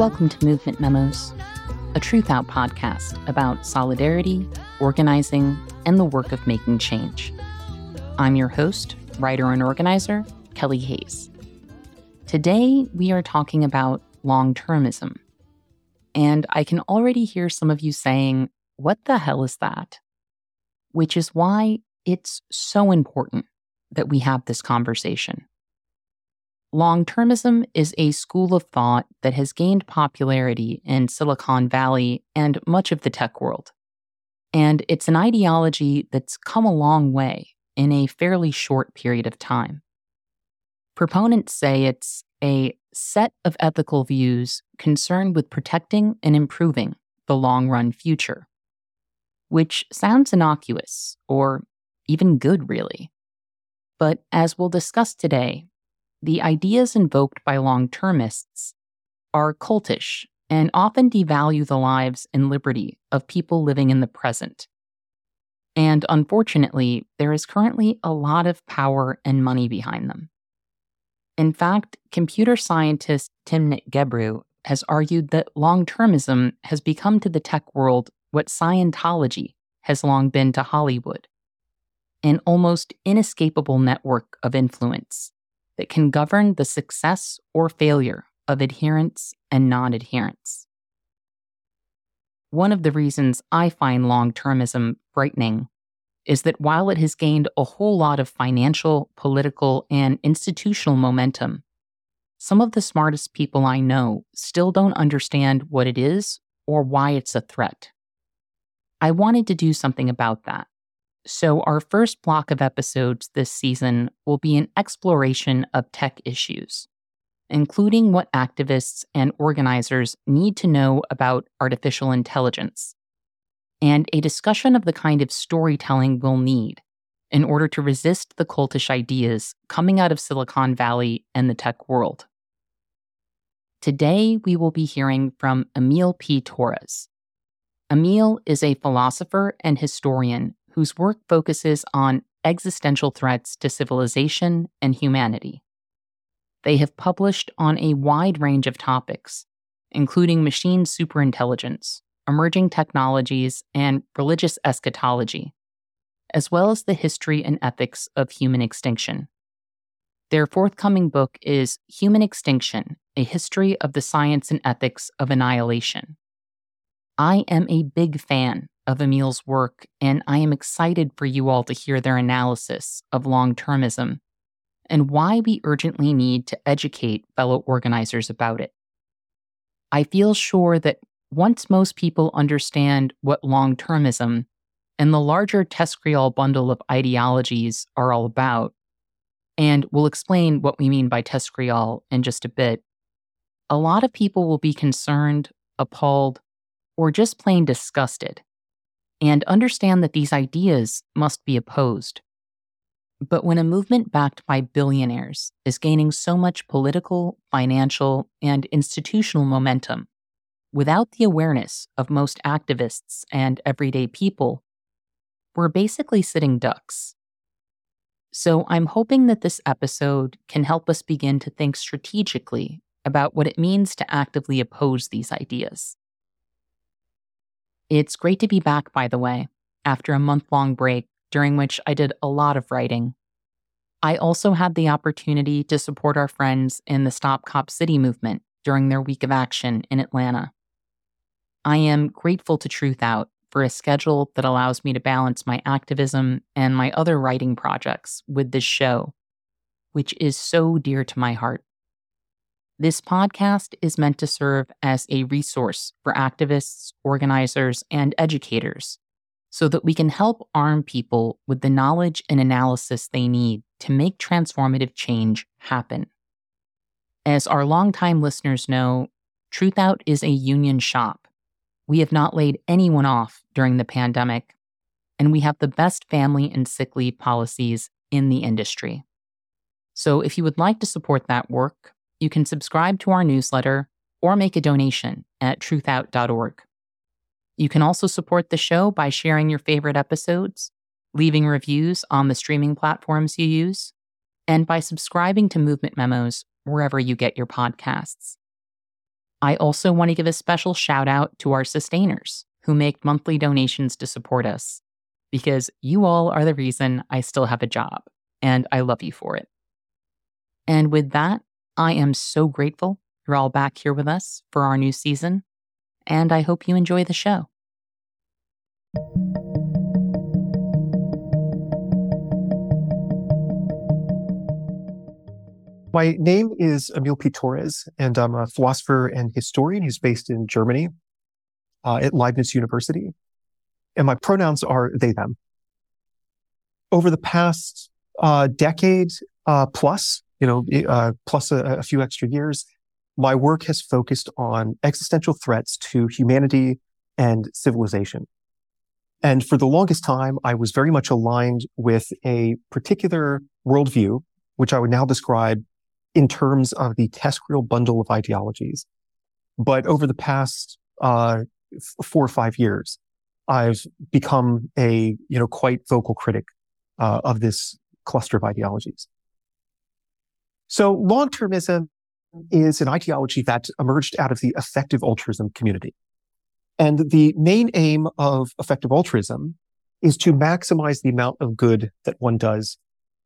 Welcome to Movement Memos, a Truthout podcast about solidarity, organizing, and the work of making change. I'm your host, writer, and organizer, Kelly Hayes. Today, we are talking about long termism. And I can already hear some of you saying, What the hell is that? Which is why it's so important that we have this conversation. Long termism is a school of thought that has gained popularity in Silicon Valley and much of the tech world. And it's an ideology that's come a long way in a fairly short period of time. Proponents say it's a set of ethical views concerned with protecting and improving the long run future, which sounds innocuous or even good, really. But as we'll discuss today, the ideas invoked by long termists are cultish and often devalue the lives and liberty of people living in the present. And unfortunately, there is currently a lot of power and money behind them. In fact, computer scientist Timnit Gebru has argued that long termism has become to the tech world what Scientology has long been to Hollywood an almost inescapable network of influence that can govern the success or failure of adherents and non adherents. One of the reasons I find long termism frightening is that while it has gained a whole lot of financial, political, and institutional momentum, some of the smartest people I know still don't understand what it is or why it's a threat. I wanted to do something about that. So, our first block of episodes this season will be an exploration of tech issues, including what activists and organizers need to know about artificial intelligence, and a discussion of the kind of storytelling we'll need in order to resist the cultish ideas coming out of Silicon Valley and the tech world. Today, we will be hearing from Émile P. Torres. Émile is a philosopher and historian whose work focuses on existential threats to civilization and humanity. They have published on a wide range of topics, including machine superintelligence, emerging technologies, and religious eschatology, as well as the history and ethics of human extinction. Their forthcoming book is Human Extinction A History of the Science and Ethics of Annihilation. I am a big fan of Émile's work, and I am excited for you all to hear their analysis of long termism and why we urgently need to educate fellow organizers about it. I feel sure that once most people understand what long termism and the larger TESCREAL bundle of ideologies are all about, and we'll explain what we mean by TESCREAL in just a bit, a lot of people will be concerned, appalled, or just plain disgusted and understand that these ideas must be opposed. But when a movement backed by billionaires is gaining so much political, financial, and institutional momentum without the awareness of most activists and everyday people, we're basically sitting ducks. So I'm hoping that this episode can help us begin to think strategically about what it means to actively oppose these ideas. It's great to be back, by the way, after a month long break during which I did a lot of writing. I also had the opportunity to support our friends in the Stop Cop City movement during their week of action in Atlanta. I am grateful to Truthout for a schedule that allows me to balance my activism and my other writing projects with this show, which is so dear to my heart. This podcast is meant to serve as a resource for activists, organizers, and educators so that we can help arm people with the knowledge and analysis they need to make transformative change happen. As our longtime listeners know, Truthout is a union shop. We have not laid anyone off during the pandemic, and we have the best family and sick leave policies in the industry. So if you would like to support that work, you can subscribe to our newsletter or make a donation at truthout.org. You can also support the show by sharing your favorite episodes, leaving reviews on the streaming platforms you use, and by subscribing to Movement Memos wherever you get your podcasts. I also want to give a special shout out to our sustainers who make monthly donations to support us, because you all are the reason I still have a job, and I love you for it. And with that, I am so grateful you're all back here with us for our new season, and I hope you enjoy the show. My name is Émile P. Torres, and I'm a philosopher and historian who's based in Germany uh, at Leibniz University. And my pronouns are they, them. Over the past uh, decade uh, plus, you know, uh, plus a, a few extra years, my work has focused on existential threats to humanity and civilization. And for the longest time, I was very much aligned with a particular worldview, which I would now describe in terms of the TESCREAL bundle of ideologies. But over the past uh, four or five years, I've become a you know quite vocal critic uh, of this cluster of ideologies. So long-termism is an ideology that emerged out of the effective altruism community. And the main aim of effective altruism is to maximize the amount of good that one does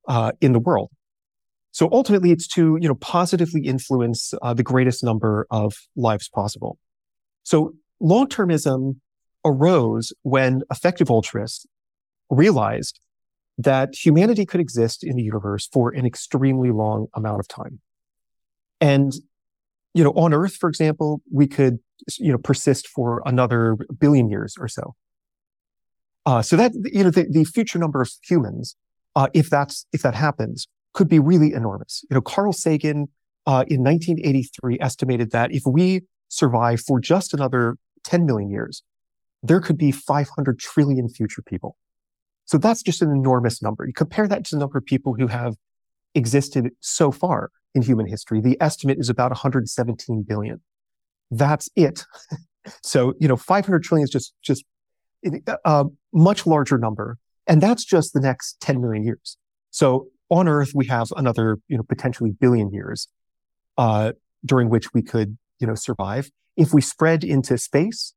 uh, in the world. So ultimately, it's to you know positively influence uh, the greatest number of lives possible. So long-termism arose when effective altruists realized that humanity could exist in the universe for an extremely long amount of time. And you know, on Earth, for example, we could you know persist for another billion years or so. Uh, so that you know the, the future number of humans, uh, if that's if that happens, could be really enormous. You know, Carl Sagan uh, in 1983 estimated that if we survive for just another 10 million years, there could be 500 trillion future people. So that's just an enormous number. You compare that to the number of people who have existed so far in human history. The estimate is about 117 billion. That's it. so, you know, 500 trillion is just, just a much larger number. And that's just the next 10 million years. So on Earth, we have another, you know, potentially billion years uh, during which we could, you know, survive. If we spread into space,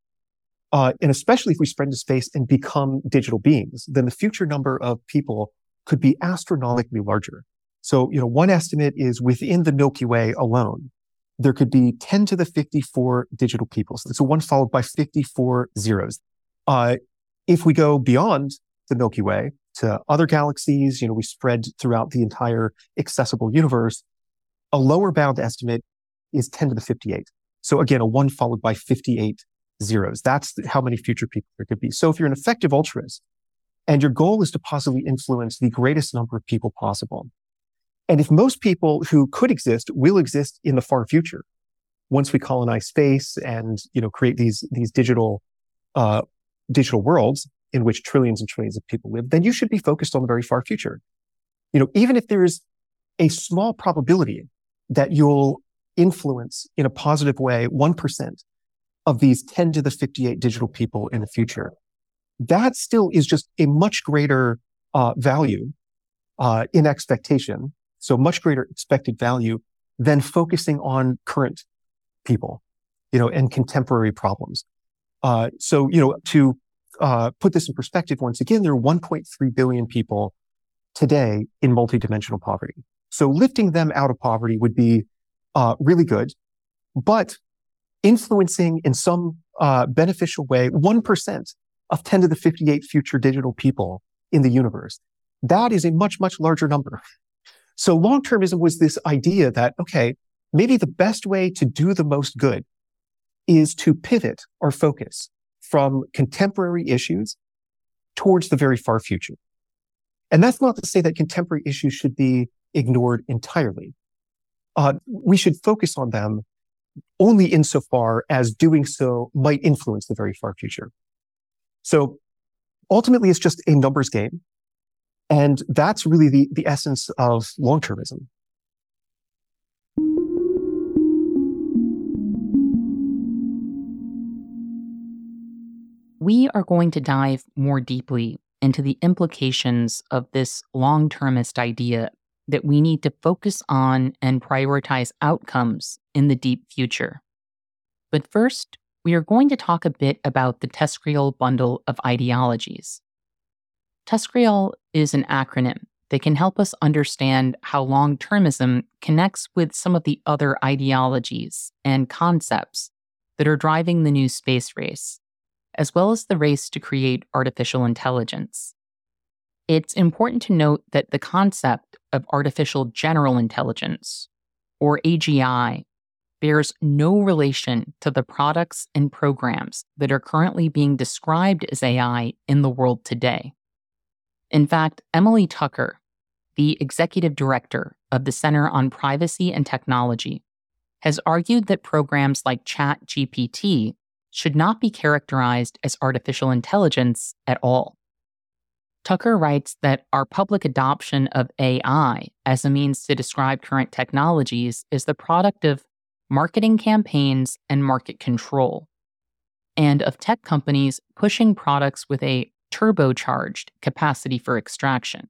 uh, and especially if we spread into space and become digital beings, then the future number of people could be astronomically larger. So, you know, one estimate is within the Milky Way alone, there could be 10 to the 54 digital people. So it's a one followed by 54 zeros. Uh, if we go beyond the Milky Way, to other galaxies. You know, we spread throughout the entire accessible universe. A lower bound estimate is 10 to the 58. So again, a one followed by 58 zeros. That's how many future people there could be. So if you're an effective altruist and your goal is to possibly influence the greatest number of people possible, and if most people who could exist will exist in the far future, once we colonize space and you know create these these digital uh, digital worlds, in which trillions and trillions of people live, then you should be focused on the very far future. You know, even if there's a small probability that you'll influence in a positive way 1% of these 10 to the 58 digital people in the future, that still is just a much greater uh, value uh, in expectation. So much greater expected value than focusing on current people, you know, and contemporary problems. Uh, so, you know, to uh, put this in perspective, once again, there are 1.3 billion people today in multidimensional poverty. So lifting them out of poverty would be uh, really good, but influencing in some uh, beneficial way 1% of 10 to the 58 future digital people in the universe. That is a much, much larger number. So long-termism was this idea that, okay, maybe the best way to do the most good is to pivot our focus from contemporary issues towards the very far future. And that's not to say that contemporary issues should be ignored entirely. Uh, we should focus on them only insofar as doing so might influence the very far future. So ultimately, it's just a numbers game. And that's really the, the essence of long termism. we are going to dive more deeply into the implications of this long termist idea that we need to focus on and prioritize outcomes in the deep future. But first, we are going to talk a bit about the TESCREAL bundle of ideologies. TESCREAL is an acronym that can help us understand how long termism connects with some of the other ideologies and concepts that are driving the new space race, as well as the race to create artificial intelligence. It's important to note that the concept of artificial general intelligence, or AGI, bears no relation to the products and programs that are currently being described as AI in the world today. In fact, Emily Tucker, the executive director of the Center on Privacy and Technology, has argued that programs like ChatGPT should not be characterized as artificial intelligence at all. Tucker writes that our public adoption of AI as a means to describe current technologies is the product of marketing campaigns and market control, and of tech companies pushing products with a turbocharged capacity for extraction.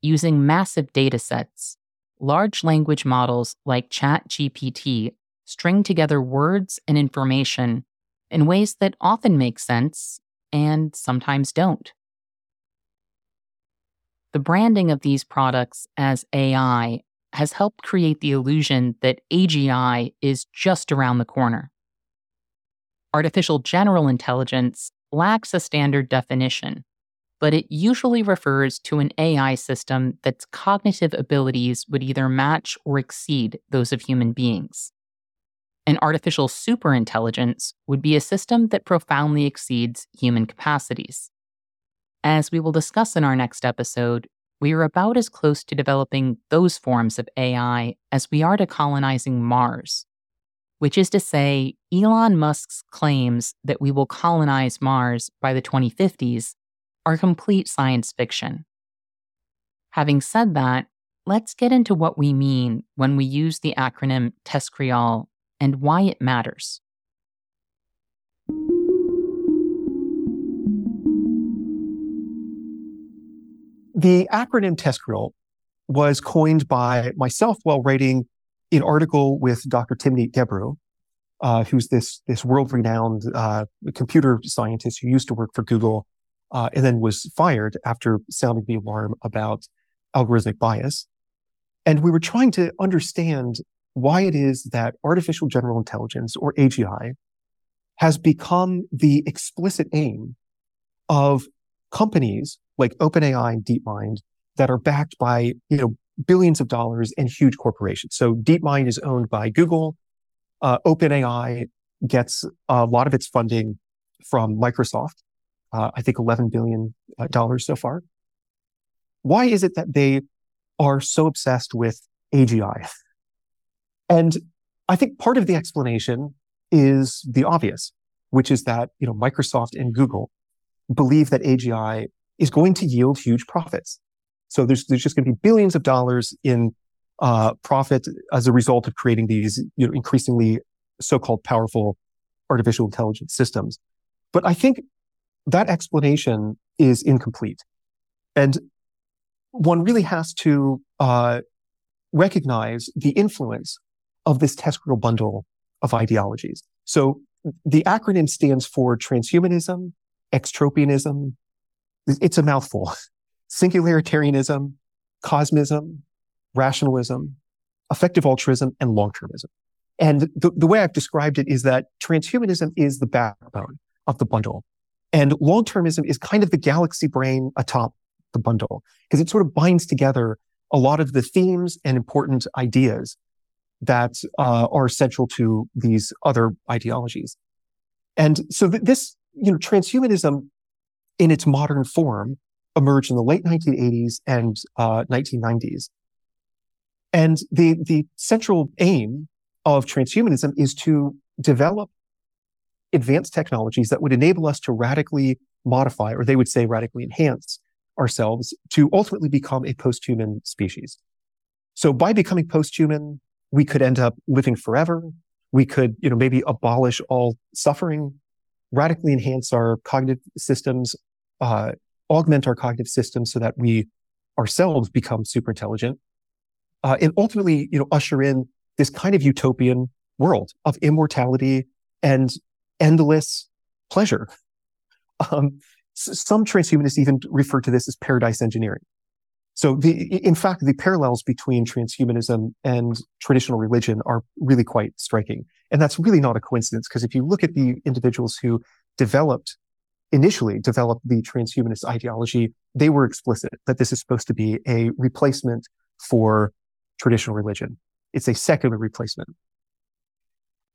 Using massive data sets, large language models like ChatGPT string together words and information in ways that often make sense and sometimes don't. The branding of these products as AI has helped create the illusion that AGI is just around the corner. Artificial general intelligence lacks a standard definition, but it usually refers to an AI system that's cognitive abilities would either match or exceed those of human beings. An artificial superintelligence would be a system that profoundly exceeds human capacities. As we will discuss in our next episode, we are about as close to developing those forms of AI as we are to colonizing Mars. Which is to say, Elon Musk's claims that we will colonize Mars by the 2050s are complete science fiction. Having said that, let's get into what we mean when we use the acronym TESCREAL and why it matters. The acronym TESCREAL was coined by myself while writing an article with Dr. Timnit Gebru, uh, who's this this world renowned uh, computer scientist who used to work for Google uh, and then was fired after sounding the alarm about algorithmic bias. And we were trying to understand why it is that artificial general intelligence or AGI has become the explicit aim of companies like OpenAI and DeepMind that are backed by, you know, billions of dollars and huge corporations. So DeepMind is owned by Google. Uh, OpenAI gets a lot of its funding from Microsoft. Uh, I think $11 billion uh, so far. Why is it that they are so obsessed with AGI? And I think part of the explanation is the obvious, which is that, you know, Microsoft and Google believe that AGI is going to yield huge profits. So there's, there's just going to be billions of dollars in uh, profit as a result of creating these you know, increasingly so-called powerful artificial intelligence systems. But I think that explanation is incomplete. And one really has to uh, recognize the influence of this TESCREAL bundle of ideologies. So the acronym stands for transhumanism, extropianism, it's a mouthful. Singularitarianism, cosmism, rationalism, effective altruism, and long-termism. And the, the way I've described it is that transhumanism is the backbone of the bundle. And long-termism is kind of the galaxy brain atop the bundle because it sort of binds together a lot of the themes and important ideas that uh, are central to these other ideologies. And so th- this, you know, transhumanism in its modern form emerged in the late 1980s and uh, 1990s. And the, the central aim of transhumanism is to develop advanced technologies that would enable us to radically modify, or they would say radically enhance ourselves to ultimately become a post-human species. So by becoming post-human, we could end up living forever. We could, you know, maybe abolish all suffering radically enhance our cognitive systems, uh, augment our cognitive systems so that we ourselves become super intelligent, uh, and ultimately, you know, usher in this kind of utopian world of immortality and endless pleasure. Um, some transhumanists even refer to this as paradise engineering. So the, in fact, the parallels between transhumanism and traditional religion are really quite striking. And that's really not a coincidence because if you look at the individuals who developed, initially developed the transhumanist ideology, they were explicit that this is supposed to be a replacement for traditional religion. It's a secular replacement.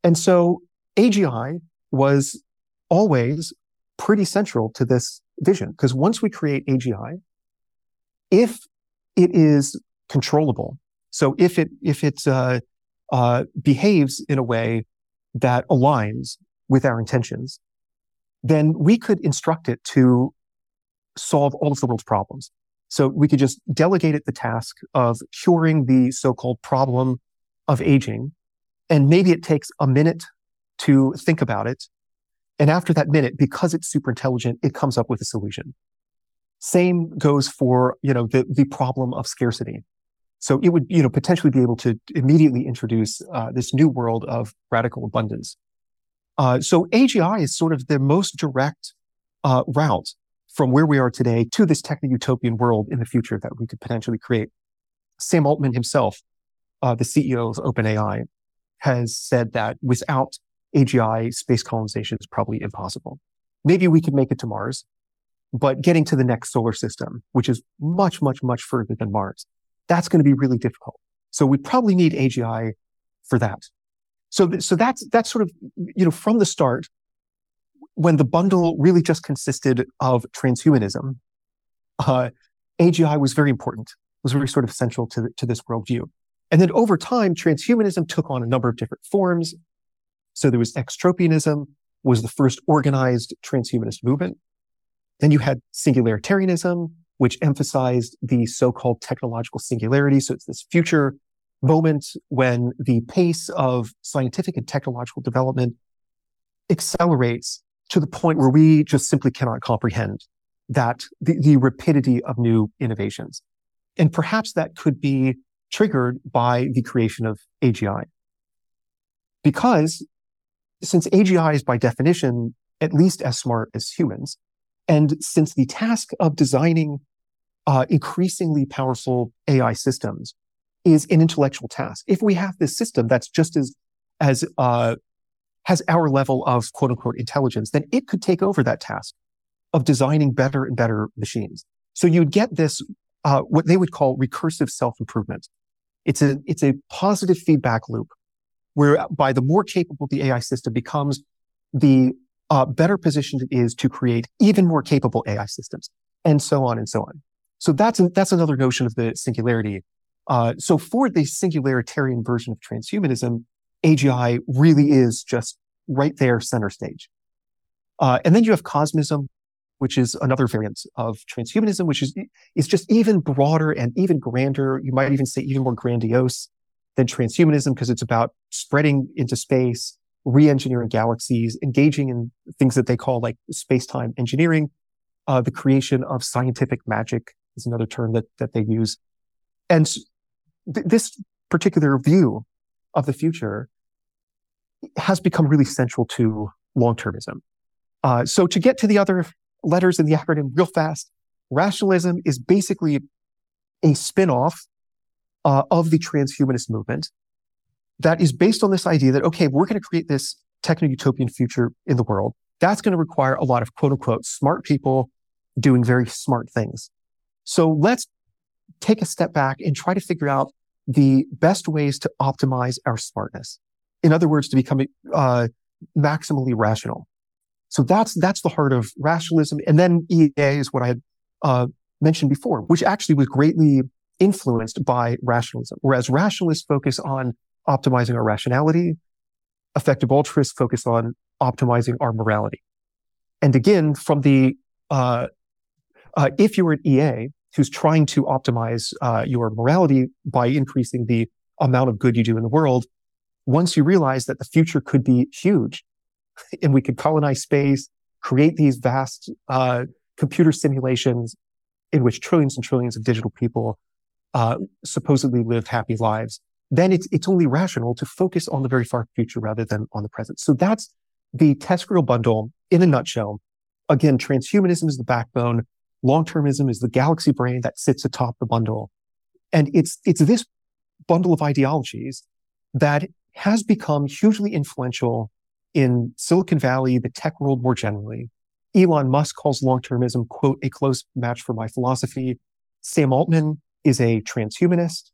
And so AGI was always pretty central to this vision because once we create AGI, if it is controllable, so if it if it uh, uh, behaves in a way that aligns with our intentions, then we could instruct it to solve all of the world's problems. So we could just delegate it the task of curing the so-called problem of aging. And maybe it takes a minute to think about it and after that minute, because it's super intelligent, it comes up with a solution. Same goes for, you know, the, the problem of scarcity. So it would, you know, potentially be able to immediately introduce uh, this new world of radical abundance. Uh, so AGI is sort of the most direct uh, route from where we are today to this techno-utopian world in the future that we could potentially create. Sam Altman himself, uh, the CEO of OpenAI, has said that without AGI space colonization is probably impossible. Maybe we could make it to Mars, but getting to the next solar system, which is much, much, much further than Mars, that's going to be really difficult. So we probably need AGI for that. So, so that's, that's sort of, you know, from the start, when the bundle really just consisted of transhumanism, uh, AGI was very important, was very sort of central to, to this worldview. And then over time, transhumanism took on a number of different forms. So there was extropianism, was the first organized transhumanist movement. Then you had singularitarianism, which emphasized the so-called technological singularity. So it's this future moment when the pace of scientific and technological development accelerates to the point where we just simply cannot comprehend that the, the rapidity of new innovations. And perhaps that could be triggered by the creation of AGI. Because since AGI is by definition at least as smart as humans, and since the task of designing uh, increasingly powerful AI systems is an intellectual task, if we have this system that's just as as uh, has our level of quote unquote intelligence, then it could take over that task of designing better and better machines. So you'd get this uh, what they would call recursive self improvement. It's a it's a positive feedback loop whereby the more capable the AI system becomes, the uh, better positioned it is to create even more capable AI systems, and so on and so on. So that's that's another notion of the singularity. Uh, so for the singularitarian version of transhumanism, AGI really is just right there, center stage. Uh, and then you have cosmism, which is another variant of transhumanism, which is is just even broader and even grander. You might even say even more grandiose than transhumanism because it's about spreading into space, re-engineering galaxies, engaging in things that they call like space-time engineering. Uh, the creation of scientific magic is another term that, that they use. And th- this particular view of the future has become really central to long-termism. Uh, so to get to the other letters in the acronym real fast, rationalism is basically a spin-off uh, of the transhumanist movement that is based on this idea that, okay, we're going to create this techno-utopian future in the world. That's going to require a lot of quote unquote smart people doing very smart things. So let's take a step back and try to figure out the best ways to optimize our smartness. In other words, to become uh, maximally rational. So that's that's the heart of rationalism. And then EA is what I had uh, mentioned before, which actually was greatly influenced by rationalism. Whereas rationalists focus on optimizing our rationality, effective altruists focus on optimizing our morality. And again, from the, uh, uh, if you're an EA who's trying to optimize uh, your morality by increasing the amount of good you do in the world, once you realize that the future could be huge and we could colonize space, create these vast uh, computer simulations in which trillions and trillions of digital people uh, supposedly live happy lives, then it's, it's only rational to focus on the very far future rather than on the present. So that's the TESCREAL bundle in a nutshell. Again, transhumanism is the backbone. Long-termism is the galaxy brain that sits atop the bundle. And it's, it's this bundle of ideologies that has become hugely influential in Silicon Valley, the tech world more generally. Elon Musk calls long-termism, quote, a close match for my philosophy. Sam Altman is a transhumanist,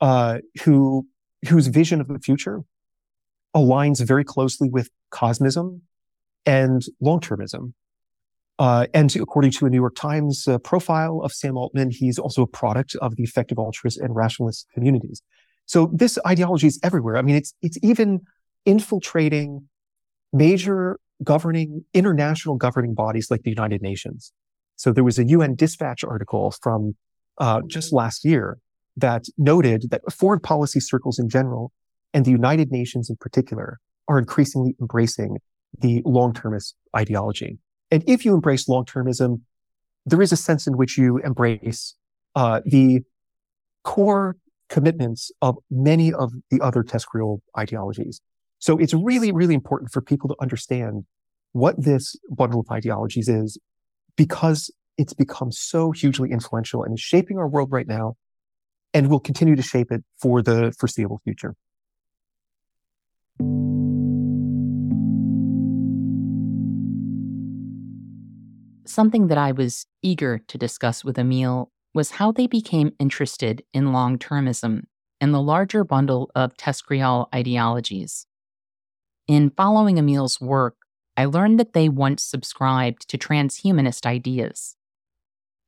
uh, who, whose vision of the future aligns very closely with cosmism and long-termism. Uh, and according to a New York Times uh, profile of Sam Altman, he's also a product of the effective altruist and rationalist communities. So this ideology is everywhere. I mean, it's it's even infiltrating major governing international governing bodies like the United Nations. So there was a UN dispatch article from uh, just last year that noted that foreign policy circles in general and the United Nations in particular are increasingly embracing the long-termist ideology. And if you embrace long-termism, there is a sense in which you embrace uh, the core commitments of many of the other TESCREAL ideologies. So it's really, really important for people to understand what this bundle of ideologies is because it's become so hugely influential and is shaping our world right now and will continue to shape it for the foreseeable future. Something that I was eager to discuss with Émile was how they became interested in long termism and the larger bundle of TESCREAL ideologies. In following Émile's work, I learned that they once subscribed to transhumanist ideas.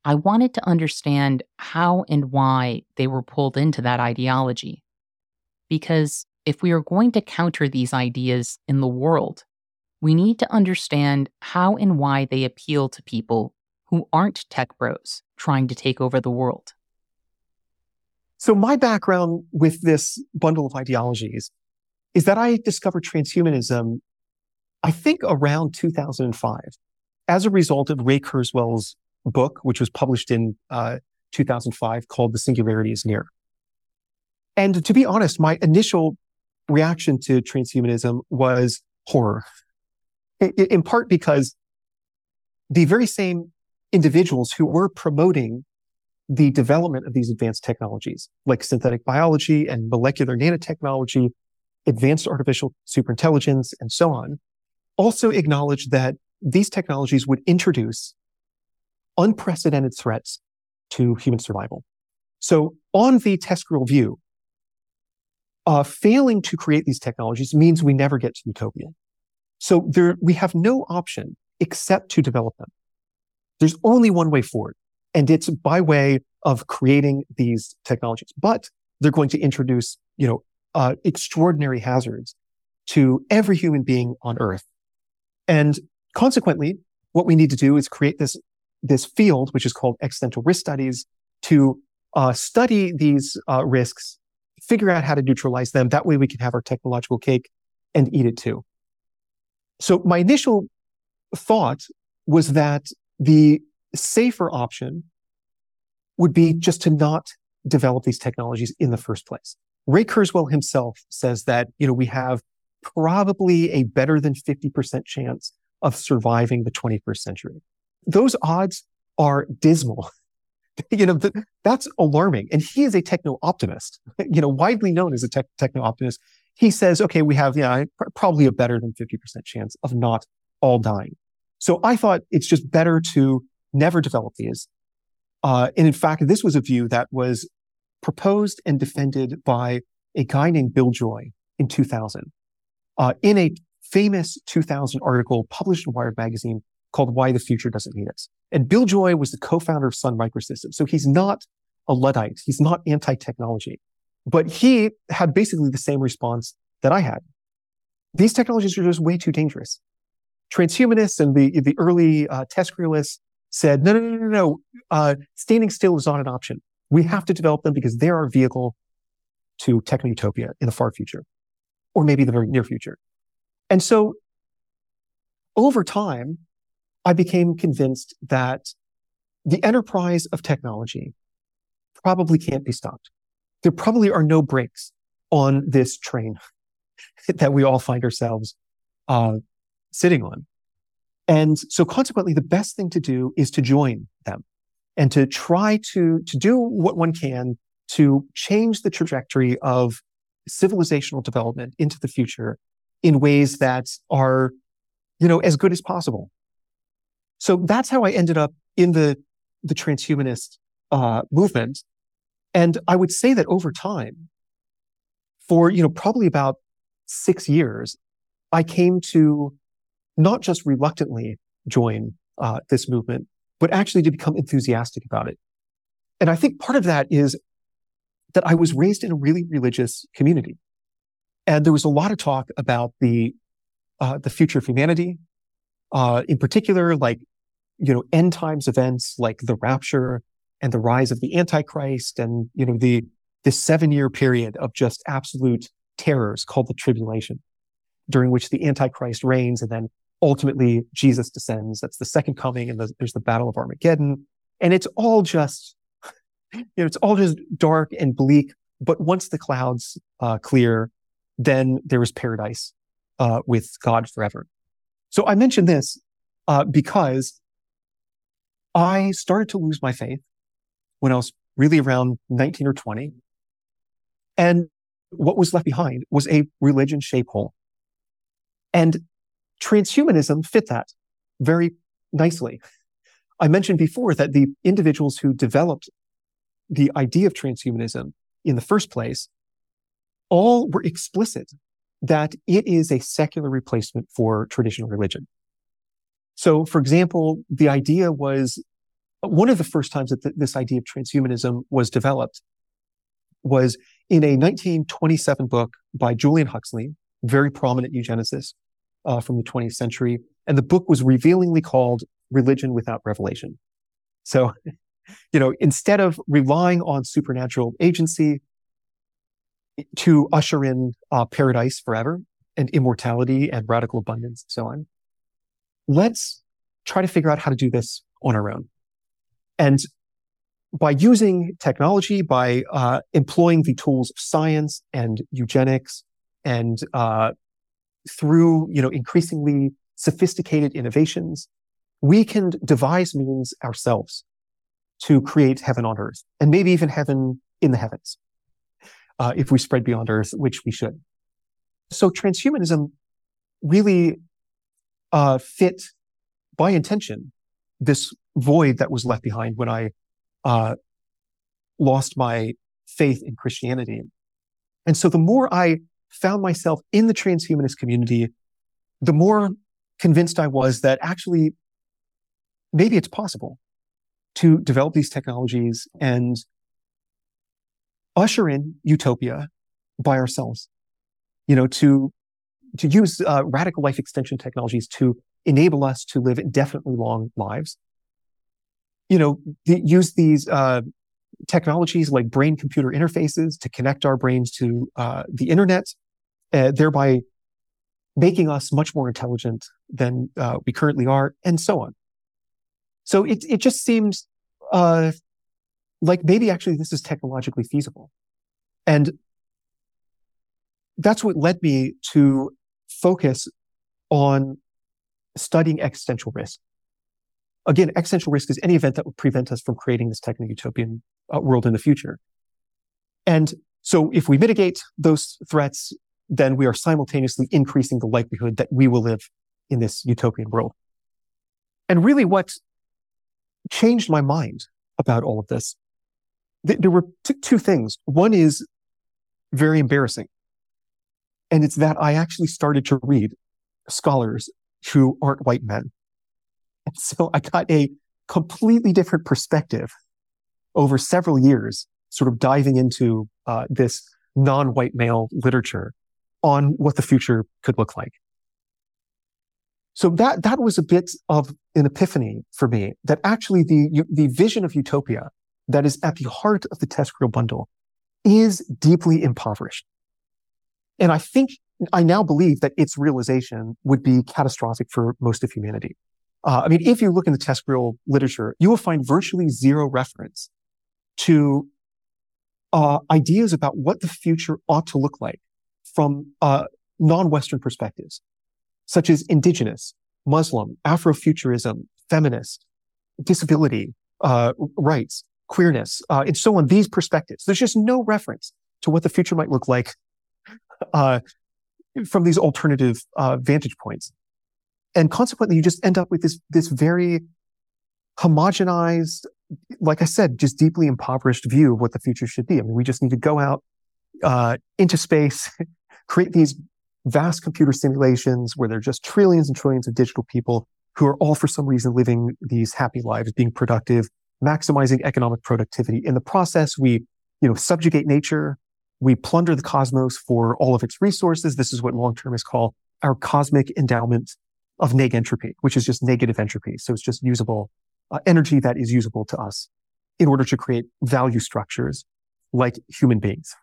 I wanted to understand how and why they were pulled into that ideology. Because if we are going to counter these ideas in the world, we need to understand how and why they appeal to people who aren't tech bros trying to take over the world. So, my background with this bundle of ideologies is that I discovered transhumanism, I think around 2005, as a result of Ray Kurzweil's book, which was published in uh, 2005 called The Singularity is Near. And to be honest, my initial reaction to transhumanism was horror, in part because the very same individuals who were promoting the development of these advanced technologies, like synthetic biology and molecular nanotechnology, advanced artificial superintelligence, and so on, also acknowledged that these technologies would introduce unprecedented threats to human survival. So on the TESCREAL view, uh, failing to create these technologies means we never get to utopia. So there, we have no option except to develop them. There's only one way forward, and it's by way of creating these technologies. But they're going to introduce, you know, uh, extraordinary hazards to every human being on Earth. And consequently, what we need to do is create this this field, which is called existential risk studies, to uh, study these uh, risks, figure out how to neutralize them. That way we can have our technological cake and eat it too. So my initial thought was that the safer option would be just to not develop these technologies in the first place. Ray Kurzweil himself says that, you know, we have probably a better than 50% chance of surviving the 21st century those odds are dismal. you know, the, that's alarming. And he is a techno optimist, you know, widely known as a tech, techno optimist. He says, okay, we have, yeah, probably a better than 50% chance of not all dying. So I thought it's just better to never develop these. Uh, and in fact, this was a view that was proposed and defended by a guy named Bill Joy in 2000 uh, in a famous 2000 article published in Wired magazine called Why the Future Doesn't Need Us. And Bill Joy was the co-founder of Sun Microsystems. So he's not a Luddite. He's not anti-technology, but he had basically the same response that I had. These technologies are just way too dangerous. Transhumanists and the, the early uh, TESCREALists said, no, no, no, no, no. Uh, standing still is not an option. We have to develop them because they're our vehicle to techno utopia in the far future, or maybe the very near future. And so over time, I became convinced that the enterprise of technology probably can't be stopped. There probably are no brakes on this train that we all find ourselves uh, sitting on. And so consequently, the best thing to do is to join them and to try to, to do what one can to change the trajectory of civilizational development into the future in ways that are, you know, as good as possible. So that's how I ended up in the, the transhumanist uh, movement. And I would say that over time, for, you know, probably about six years, I came to not just reluctantly join uh, this movement, but actually to become enthusiastic about it. And I think part of that is that I was raised in a really religious community. And there was a lot of talk about the, uh, the future of humanity, uh, in particular, like, you know, end times events like the rapture and the rise of the Antichrist and, you know, the, this seven year period of just absolute terrors called the tribulation, during which the Antichrist reigns and then ultimately Jesus descends. That's the second coming and the, there's the battle of Armageddon. And it's all just, you know, it's all just dark and bleak. But once the clouds uh, clear, then there is paradise uh, with God forever. So I mention this uh, because I started to lose my faith when I was really around 19 or 20. And what was left behind was a religion shape hole. And transhumanism fit that very nicely. I mentioned before that the individuals who developed the idea of transhumanism in the first place all were explicit that it is a secular replacement for traditional religion. So, for example, the idea was one of the first times that th- this idea of transhumanism was developed was in a 1927 book by Julian Huxley, very prominent eugenicist, uh, from the 20th century. And the book was revealingly called Religion Without Revelation. So, you know, instead of relying on supernatural agency to usher in uh, paradise forever and immortality and radical abundance and so on, let's try to figure out how to do this on our own. And by using technology, by uh, employing the tools of science and eugenics and uh, through, you know, increasingly sophisticated innovations, we can devise means ourselves to create heaven on earth and maybe even heaven in the heavens. Uh, if we spread beyond earth, which we should. So transhumanism really uh, fit by intention this void that was left behind when I uh, lost my faith in Christianity. And so the more I found myself in the transhumanist community, the more convinced I was that actually maybe it's possible to develop these technologies and usher in utopia by ourselves. You know, to to use uh, radical life extension technologies to enable us to live indefinitely long lives. You know, use these uh, technologies like brain computer interfaces to connect our brains to uh, the internet uh, thereby making us much more intelligent than uh, we currently are, and so on. So it it just seems uh, like maybe actually this is technologically feasible, and that's what led me to focus on studying existential risk. Again, existential risk is any event that would prevent us from creating this techno utopian uh, world in the future. And so if we mitigate those threats, then we are simultaneously increasing the likelihood that we will live in this utopian world. And really what changed my mind about all of this, th- there were t- two things. One is very embarrassing. And it's that I actually started to read scholars who aren't white men. And so I got a completely different perspective over several years, sort of diving into uh, this non-white male literature on what the future could look like. So that, that was a bit of an epiphany for me that actually the, the vision of utopia that is at the heart of the TESCREAL bundle is deeply impoverished. And I think I now believe that its realization would be catastrophic for most of humanity. Uh, I mean, if you look in the TESCREAL literature, you will find virtually zero reference to uh, ideas about what the future ought to look like from uh, non-Western perspectives, such as indigenous, Muslim, Afrofuturism, feminist, disability, uh, rights, queerness, uh, and so on. These perspectives. There's just no reference to what the future might look like uh, from these alternative uh, vantage points, and consequently, you just end up with this this very homogenized, like I said, just deeply impoverished view of what the future should be. I mean, we just need to go out uh, into space, create these vast computer simulations where there are just trillions and trillions of digital people who are all for some reason living these happy lives, being productive, maximizing economic productivity. In the process, we, you know, subjugate nature. We plunder the cosmos for all of its resources. This is what long-termists call our cosmic endowment of negentropy, which is just negative entropy. So it's just usable uh, energy that is usable to us in order to create value structures like human beings.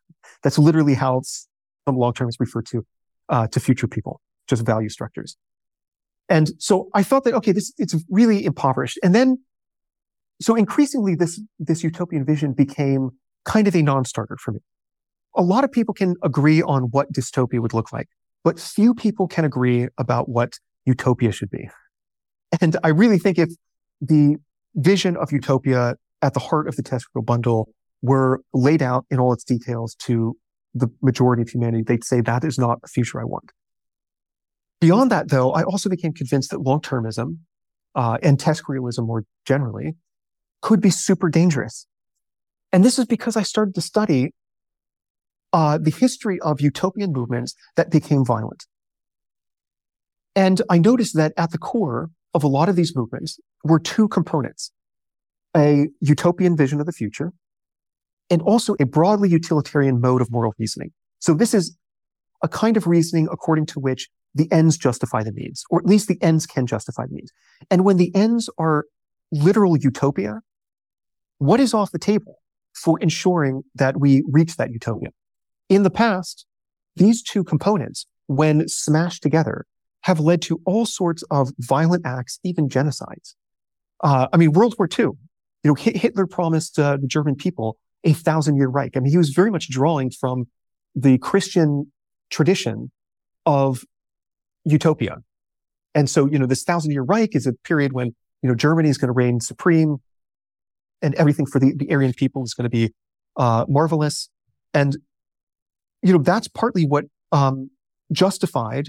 That's literally how some long-termists refer to uh, to future people, just value structures. And so I thought that, okay, this, it's really impoverished. And then, so increasingly this, this utopian vision became kind of a non-starter for me. A lot of people can agree on what dystopia would look like, but few people can agree about what utopia should be. And I really think if the vision of utopia at the heart of the TESCREAL bundle were laid out in all its details to the majority of humanity, they'd say that is not a future I want. Beyond that, though, I also became convinced that long-termism uh, and TESCREALism more generally could be super dangerous. And this is because I started to study uh, the history of utopian movements that became violent. And I noticed that at the core of a lot of these movements were two components, a utopian vision of the future and also a broadly utilitarian mode of moral reasoning. So this is a kind of reasoning according to which the ends justify the means, or at least the ends can justify the means. And when the ends are literal utopia, what is off the table for ensuring that we reach that utopia? In the past, these two components, when smashed together, have led to all sorts of violent acts, even genocides. Uh, I mean, World War II, you know, Hitler promised uh, the German people a thousand year Reich. I mean, he was very much drawing from the Christian tradition of utopia. And so, you know, this thousand year Reich is a period when, you know, Germany is going to reign supreme and everything for the, the Aryan people is going to be, uh, marvelous. And, you know, that's partly what, um, justified,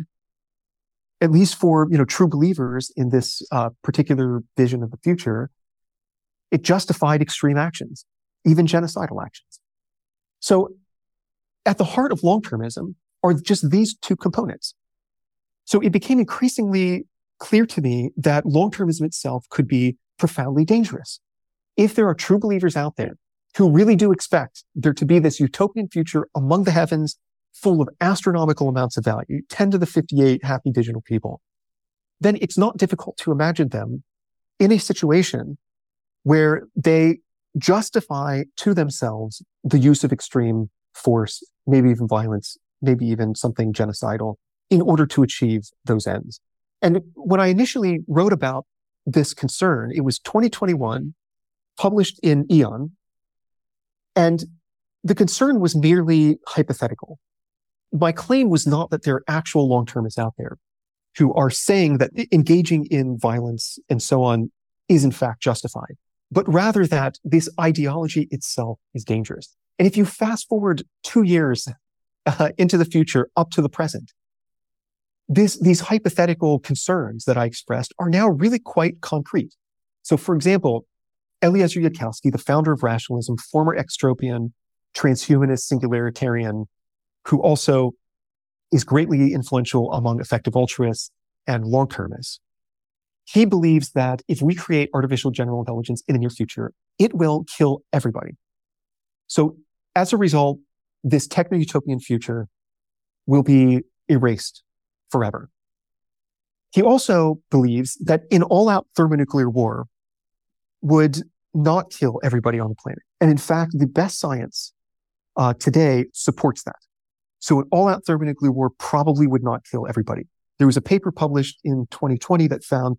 at least for, you know, true believers in this, uh, particular vision of the future, it justified extreme actions, even genocidal actions. So at the heart of long-termism are just these two components. So it became increasingly clear to me that long-termism itself could be profoundly dangerous. If there are true believers out there who really do expect there to be this utopian future among the heavens full of astronomical amounts of value, 10 to the 58 happy digital people, then it's not difficult to imagine them in a situation where they justify to themselves the use of extreme force, maybe even violence, maybe even something genocidal in order to achieve those ends. And when I initially wrote about this concern, it was 2021, published in Aeon. And the concern was merely hypothetical. My claim was not that there are actual long termists out there who are saying that engaging in violence and so on is in fact justified, but rather that this ideology itself is dangerous. And if you fast forward two years uh, into the future up to the present, this, these hypothetical concerns that I expressed are now really quite concrete. So, for example, Eliezer Yudkowsky, the founder of rationalism, former extropian, transhumanist, singularitarian, who also is greatly influential among effective altruists and long-termists. He believes that if we create artificial general intelligence in the near future, it will kill everybody. So as a result, this techno-utopian future will be erased forever. He also believes that in all-out thermonuclear war would not kill everybody on the planet. And in fact, the best science uh, today supports that. So an all-out thermonuclear war probably would not kill everybody. There was a paper published in 2020 that found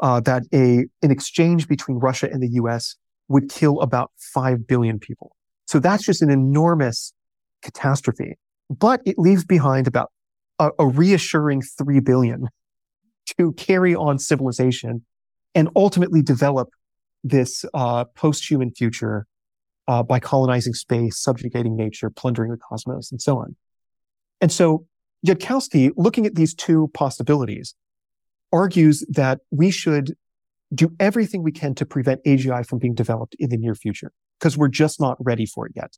uh, that a an exchange between Russia and the U.S. would kill about five billion people. So that's just an enormous catastrophe. But it leaves behind about a, a reassuring 3 billion to carry on civilization and ultimately develop this uh, post-human future uh, by colonizing space, subjugating nature, plundering the cosmos, and so on. And so Yudkowsky, looking at these two possibilities, argues that we should do everything we can to prevent AGI from being developed in the near future because we're just not ready for it yet.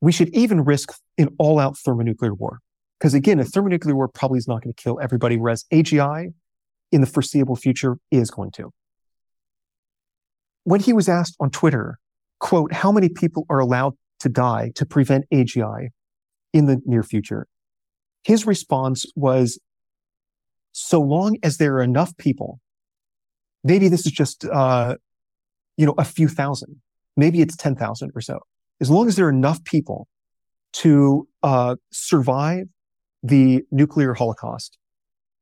We should even risk an all-out thermonuclear war because again, a thermonuclear war probably is not going to kill everybody, whereas AGI in the foreseeable future is going to. When he was asked on Twitter, quote, how many people are allowed to die to prevent AGI in the near future? His response was, so long as there are enough people, maybe this is just, uh, you know, a few thousand, maybe it's 10,000 or so. As long as there are enough people to uh, survive the nuclear holocaust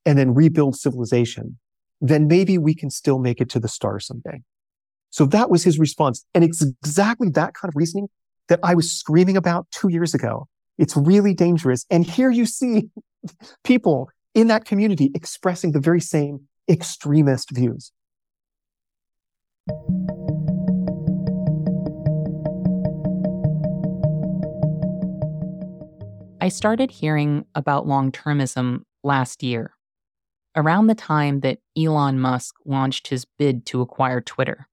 and then rebuild civilization, then maybe we can still make it to the stars someday. So that was his response. And it's exactly that kind of reasoning that I was screaming about two years ago. It's really dangerous. And here you see people in that community expressing the very same extremist views. I started hearing about long termism last year, around the time that Elon Musk launched his bid to acquire Twitter.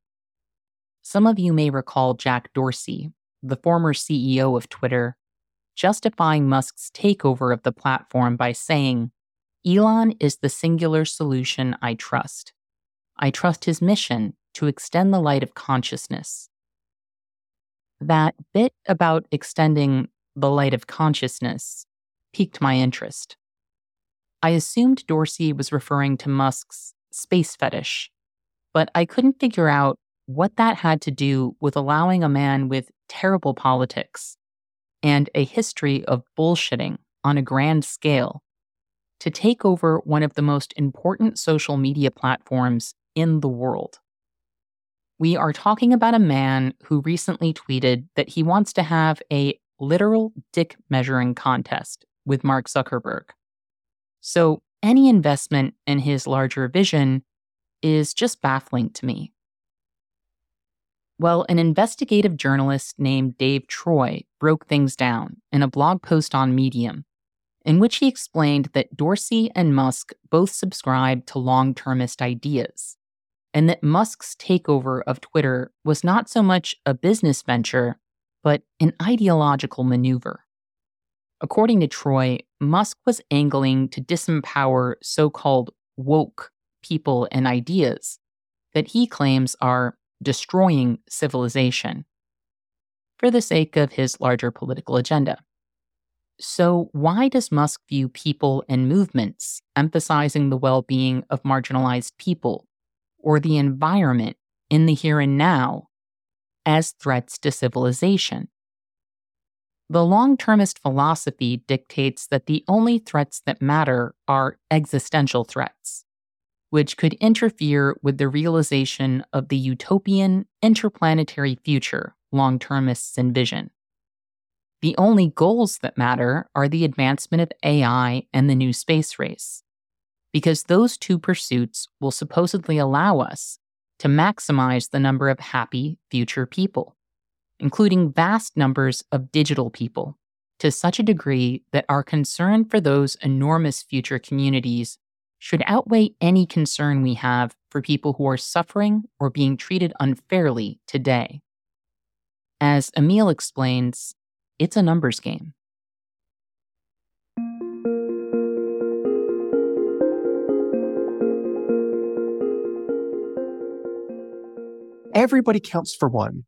Some of you may recall Jack Dorsey, the former CEO of Twitter, justifying Musk's takeover of the platform by saying, Elon is the singular solution I trust. I trust his mission to extend the light of consciousness. That bit about extending the light of consciousness piqued my interest. I assumed Dorsey was referring to Musk's space fetish, but I couldn't figure out what that had to do with allowing a man with terrible politics and a history of bullshitting on a grand scale to take over one of the most important social media platforms in the world. We are talking about a man who recently tweeted that he wants to have a literal dick measuring contest with Mark Zuckerberg. So, any investment in his larger vision is just baffling to me. Well, an investigative journalist named Dave Troy broke things down in a blog post on Medium, in which he explained that Dorsey and Musk both subscribed to long termist ideas, and that Musk's takeover of Twitter was not so much a business venture, but an ideological maneuver. According to Troy, Musk was angling to disempower so called woke people and ideas that he claims are destroying civilization for the sake of his larger political agenda. So, why does Musk view people and movements emphasizing the well being of marginalized people or the environment in the here and now as threats to civilization? The long termist philosophy dictates that the only threats that matter are existential threats which could interfere with the realization of the utopian interplanetary future long termists envision. The only goals that matter are the advancement of AI and the new space race, because those two pursuits will supposedly allow us to maximize the number of happy future people, including vast numbers of digital people, to such a degree that our concern for those enormous future communities should outweigh any concern we have for people who are suffering or being treated unfairly today. As Émile explains, it's a numbers game. Everybody counts for one,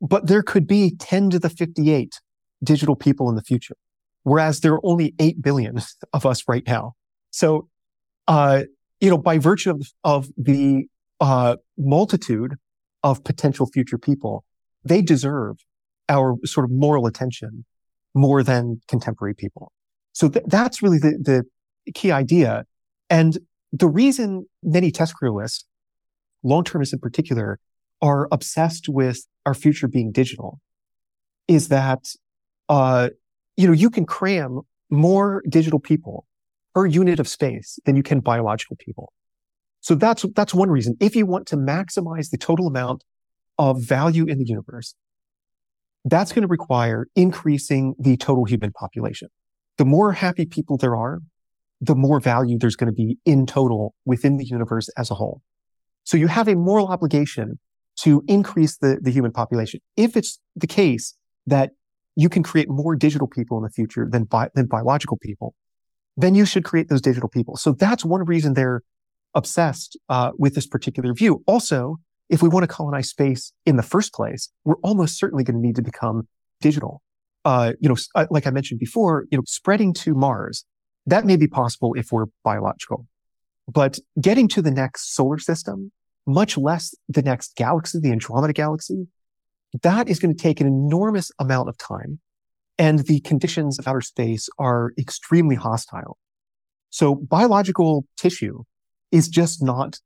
but there could be 10 to the 58 digital people in the future, whereas there are only 8 billion of us right now. So uh, you know, by virtue of, of the uh, multitude of potential future people, they deserve our sort of moral attention more than contemporary people. So th- that's really the, the key idea. And the reason many TESCREALists, long termists in particular, are obsessed with our future being digital is that, uh, you know, you can cram more digital people per unit of space than you can biological people. So that's, that's one reason. If you want to maximize the total amount of value in the universe, that's going to require increasing the total human population. The more happy people there are, the more value there's going to be in total within the universe as a whole. So you have a moral obligation to increase the, the human population. If it's the case that you can create more digital people in the future than, bi- than biological people, then you should create those digital people. So that's one reason they're obsessed uh, with this particular view. Also, if we want to colonize space in the first place, we're almost certainly going to need to become digital. Uh, you know, uh, like I mentioned before, you know, spreading to Mars, that may be possible if we're biological. But getting to the next solar system, much less the next galaxy, the Andromeda galaxy, that is going to take an enormous amount of time. And the conditions of outer space are extremely hostile. So biological tissue is just not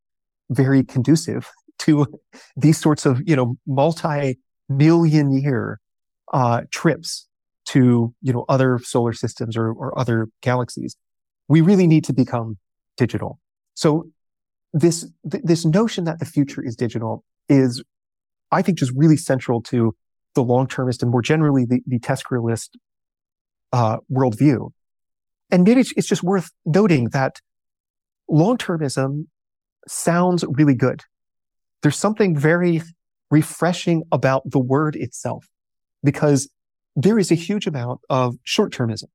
very conducive to these sorts of, you know, multi-million year uh, trips to, you know, other solar systems or, or other galaxies. We really need to become digital. So this, th- this notion that the future is digital is, I think, just really central to the long-termist and more generally the, the TESCREAList uh, worldview. And maybe it's, it's just worth noting that long-termism sounds really good. There's something very refreshing about the word itself because there is a huge amount of short-termism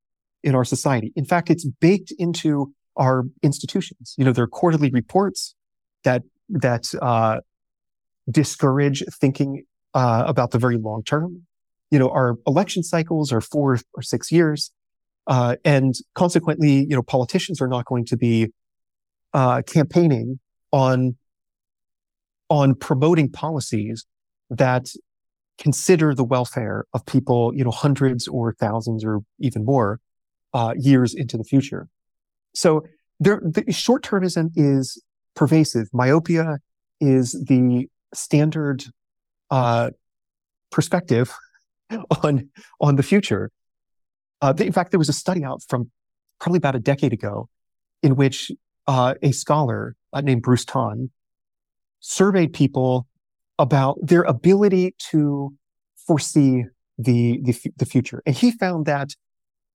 in our society. In fact, it's baked into our institutions. You know, there are quarterly reports that that uh, discourage thinking uh, about the very long term. You know, our election cycles are four or six years, uh, and consequently, you know, politicians are not going to be uh, campaigning on on promoting policies that consider the welfare of people, you know, hundreds or thousands or even more uh, years into the future. So there, the short-termism is pervasive. Myopia is the standard uh, perspective on on the future. Uh, in fact, there was a study out from probably about a decade ago in which uh, a scholar uh, named Bruce Tonn surveyed people about their ability to foresee the, the, the future. And he found that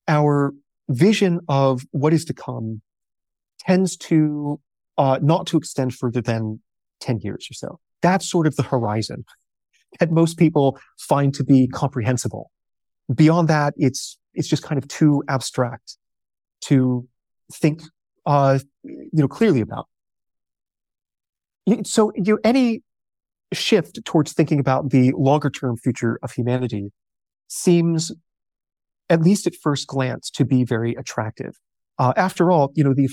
our vision of what is to come tends to uh, not to extend further than 10 years or so. That's sort of the horizon that most people find to be comprehensible. Beyond that, it's, it's just kind of too abstract to think, uh, you know, clearly about. So, you any shift towards thinking about the longer term future of humanity seems, at least at first glance, to be very attractive. Uh, after all, you know, the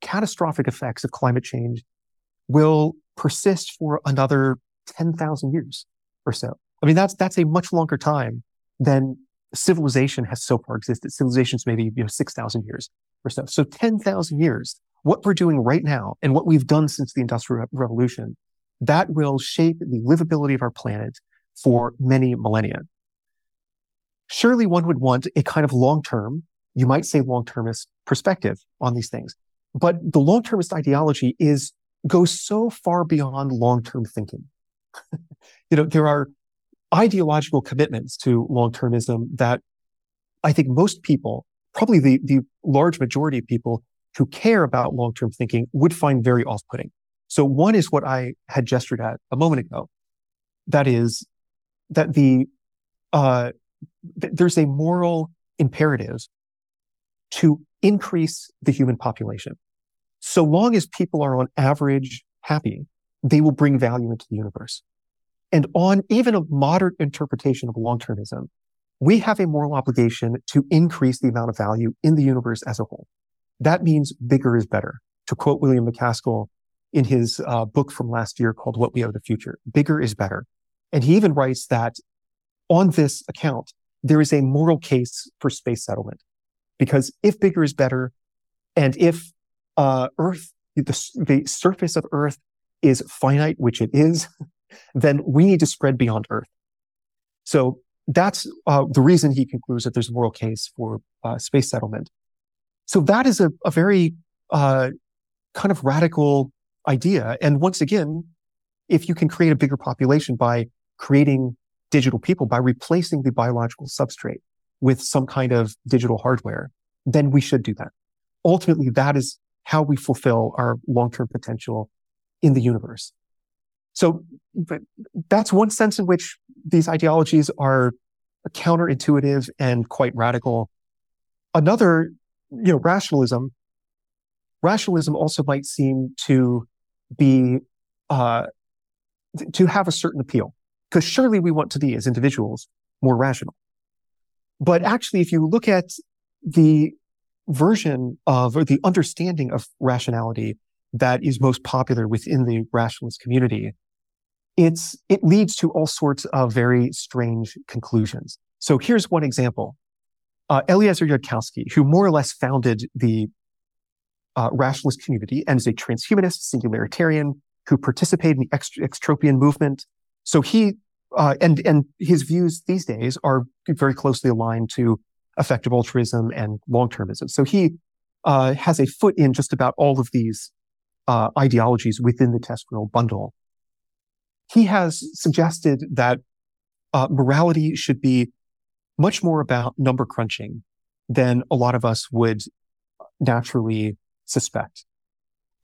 catastrophic effects of climate change will persist for another 10,000 years or so. I mean, that's, that's a much longer time than civilization has so far existed. Civilization's maybe, you know, 6,000 years or so. So 10,000 years, what we're doing right now and what we've done since the industrial revolution that will shape the livability of our planet for many millennia. Surely one would want a kind of long-term, you might say long-termist perspective on these things. But the long-termist ideology is, goes so far beyond long-term thinking. you know, there are ideological commitments to long-termism that I think most people, probably the, the large majority of people who care about long-term thinking would find very off-putting. So one is what I had gestured at a moment ago. That is that the, uh, th- there's a moral imperative to increase the human population. So long as people are on average happy, they will bring value into the universe. And on even a moderate interpretation of long-termism, we have a moral obligation to increase the amount of value in the universe as a whole. That means bigger is better. To quote William MacAskill, in his uh, book from last year called What We Owe the Future. Bigger is better. And he even writes that on this account, there is a moral case for space settlement. Because if bigger is better, and if uh, Earth, the, the surface of Earth is finite, which it is, then we need to spread beyond Earth. So that's uh, the reason he concludes that there's a moral case for uh, space settlement. So that is a, a very uh, kind of radical idea. And once again, if you can create a bigger population by creating digital people, by replacing the biological substrate with some kind of digital hardware, then we should do that. Ultimately, that is how we fulfill our long-term potential in the universe. So that's one sense in which these ideologies are counterintuitive and quite radical. Another, you know, rationalism. Rationalism also might seem to be uh, to have a certain appeal because surely we want to be as individuals more rational. But actually, if you look at the version of or the understanding of rationality that is most popular within the rationalist community, it's, it leads to all sorts of very strange conclusions. So here's one example. Uh, Eliezer Yudkowsky, who more or less founded the uh, rationalist community and is a transhumanist, singularitarian, who participated in the extropian movement. So he, uh, and, and his views these days are very closely aligned to effective altruism and long-termism. So he, uh, has a foot in just about all of these, uh, ideologies within the test TESCREAL bundle he has suggested that uh, morality should be much more about number crunching than a lot of us would naturally suspect.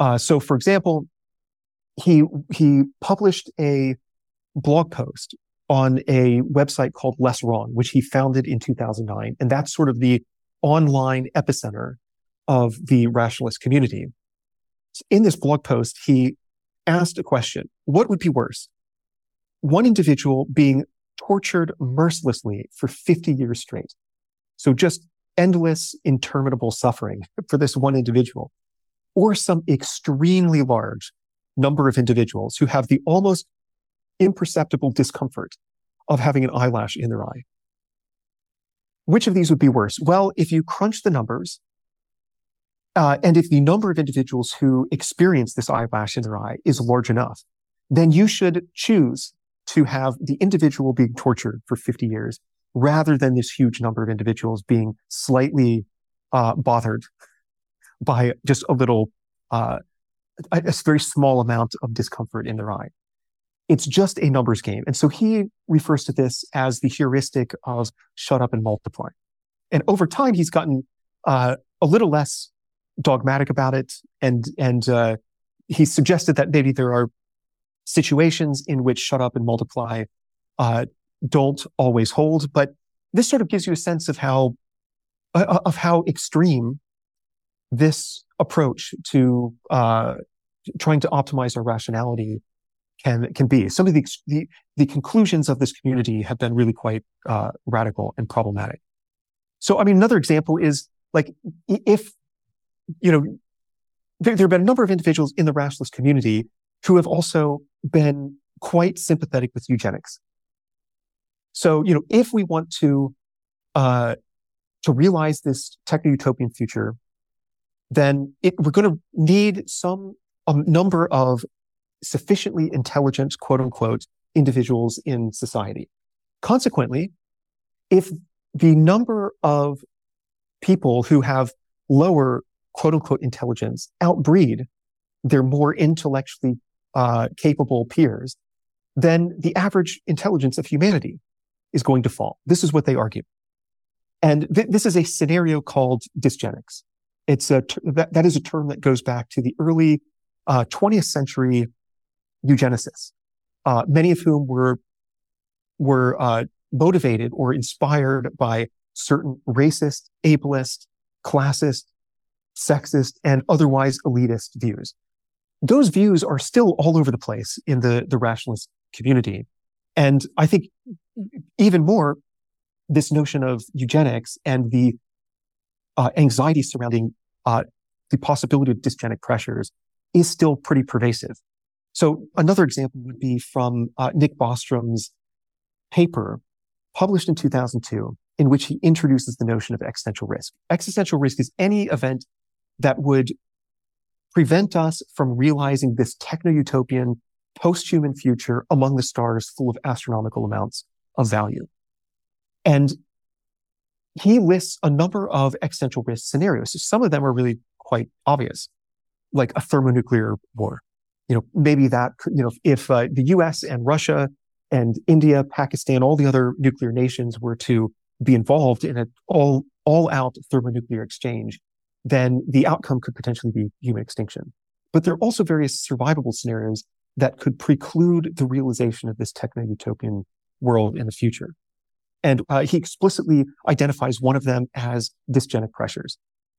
Uh, so, for example, he he published a blog post on a website called Less Wrong, which he founded in 2009, and that's sort of the online epicenter of the rationalist community. In this blog post, he asked a question: What would be worse, one individual being tortured mercilessly for 50 years straight. So just endless, interminable suffering for this one individual, or some extremely large number of individuals who have the almost imperceptible discomfort of having an eyelash in their eye. Which of these would be worse? Well, if you crunch the numbers, uh, and if the number of individuals who experience this eyelash in their eye is large enough, then you should choose to have the individual being tortured for 50 years rather than this huge number of individuals being slightly uh, bothered by just a little, uh, a, a very small amount of discomfort in their eye. It's just a numbers game. And so he refers to this as the heuristic of shut up and multiply. And over time, he's gotten uh, a little less dogmatic about it. And, and uh, he suggested that maybe there are situations in which shut up and multiply uh, don't always hold. But this sort of gives you a sense of how uh, uh of how extreme this approach to uh, trying to optimize our rationality can can be. Some of the the, the conclusions of this community have been really quite uh, radical and problematic. So, I mean, another example is like if you know there, there have been a number of individuals in the rationalist community who have also been quite sympathetic with eugenics. So, you know, if we want to, uh, to realize this techno-utopian future, then it, we're going to need some a number of sufficiently intelligent, quote unquote, individuals in society. Consequently, if the number of people who have lower, quote unquote, intelligence outbreed their more intellectually uh, capable peers, then the average intelligence of humanity is going to fall. This is what they argue. And th- this is a scenario called dysgenics. It's a, ter- that, that is a term that goes back to the early uh, 20th century eugenicists, uh, many of whom were, were uh, motivated or inspired by certain racist, ableist, classist, sexist, and otherwise elitist views those views are still all over the place in the, the rationalist community. And I think even more, this notion of eugenics and the uh, anxiety surrounding uh, the possibility of dysgenic pressures is still pretty pervasive. So another example would be from uh, Nick Bostrom's paper published in 2002, in which he introduces the notion of existential risk. Existential risk is any event that would prevent us from realizing this techno-utopian post-human future among the stars full of astronomical amounts of value. And he lists a number of existential risk scenarios. Some of them are really quite obvious, like a thermonuclear war. You know, maybe that, you know, if uh, the US and Russia and India, Pakistan, all the other nuclear nations were to be involved in an all, all out thermonuclear exchange, then the outcome could potentially be human extinction. But there are also various survivable scenarios that could preclude the realization of this techno utopian world in the future. And uh, he explicitly identifies one of them as dysgenic pressures.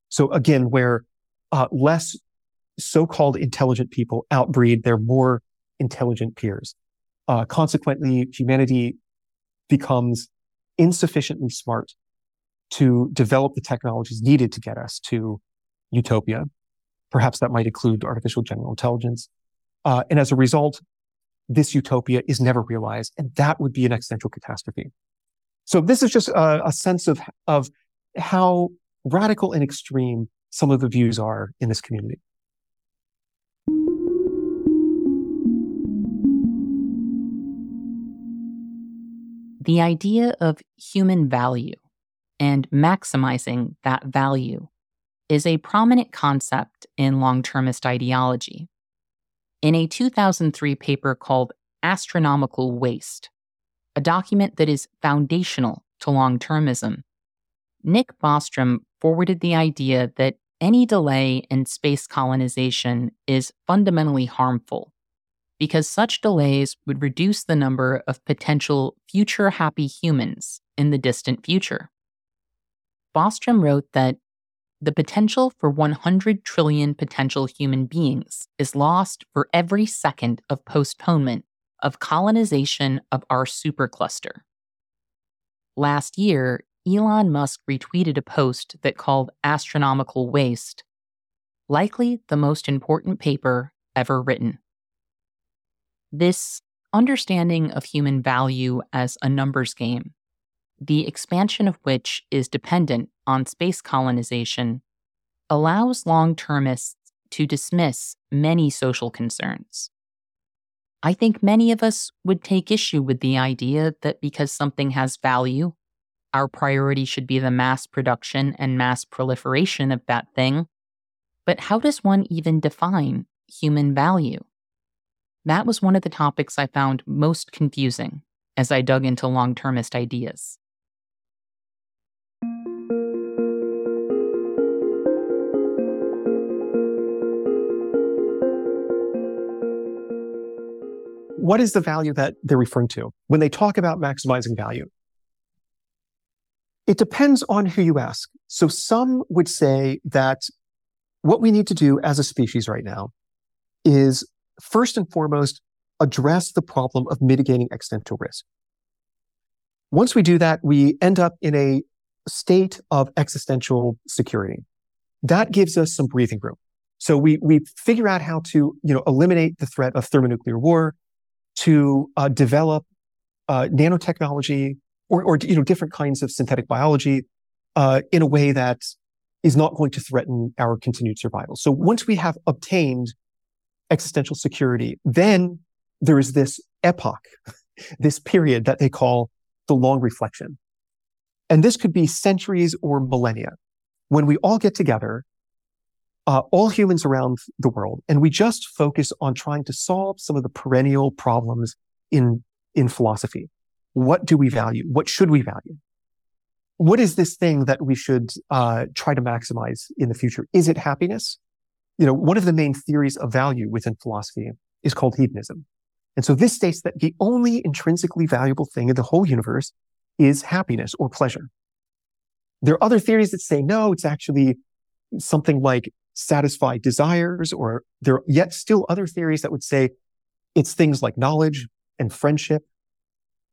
So again, where uh, less so-called intelligent people outbreed their more intelligent peers. Uh, consequently, humanity becomes insufficiently smart to develop the technologies needed to get us to utopia. Perhaps that might include artificial general intelligence. Uh, and as a result, this utopia is never realized, and that would be an existential catastrophe. So this is just a, a sense of, of how radical and extreme some of the views are in this community. The idea of human value and maximizing that value is a prominent concept in long termist ideology. In a 2003 paper called Astronomical Waste, a document that is foundational to long termism, Nick Bostrom forwarded the idea that any delay in space colonization is fundamentally harmful because such delays would reduce the number of potential future happy humans in the distant future. Bostrom wrote that the potential for 100 trillion potential human beings is lost for every second of postponement of colonization of our supercluster. Last year, Elon Musk retweeted a post that called Astronomical Waste likely the most important paper ever written. This understanding of human value as a numbers game the expansion of which is dependent on space colonization, allows long termists to dismiss many social concerns. I think many of us would take issue with the idea that because something has value, our priority should be the mass production and mass proliferation of that thing. But how does one even define human value? That was one of the topics I found most confusing as I dug into long termist ideas. What is the value that they're referring to when they talk about maximizing value? It depends on who you ask. So some would say that what we need to do as a species right now is first and foremost address the problem of mitigating existential risk. Once we do that, we end up in a state of existential security. That gives us some breathing room. So we, we figure out how to, you know, eliminate the threat of thermonuclear war to uh, develop uh, nanotechnology or, or, you know different kinds of synthetic biology uh, in a way that is not going to threaten our continued survival. So once we have obtained existential security, then there is this epoch, this period that they call the long reflection. And this could be centuries or millennia when we all get together uh, all humans around the world, and we just focus on trying to solve some of the perennial problems in in philosophy. What do we value? What should we value? What is this thing that we should uh, try to maximize in the future? Is it happiness? You know, one of the main theories of value within philosophy is called hedonism. And so this states that the only intrinsically valuable thing in the whole universe is happiness or pleasure. There are other theories that say, no, it's actually something like satisfy desires, or there are yet still other theories that would say it's things like knowledge and friendship,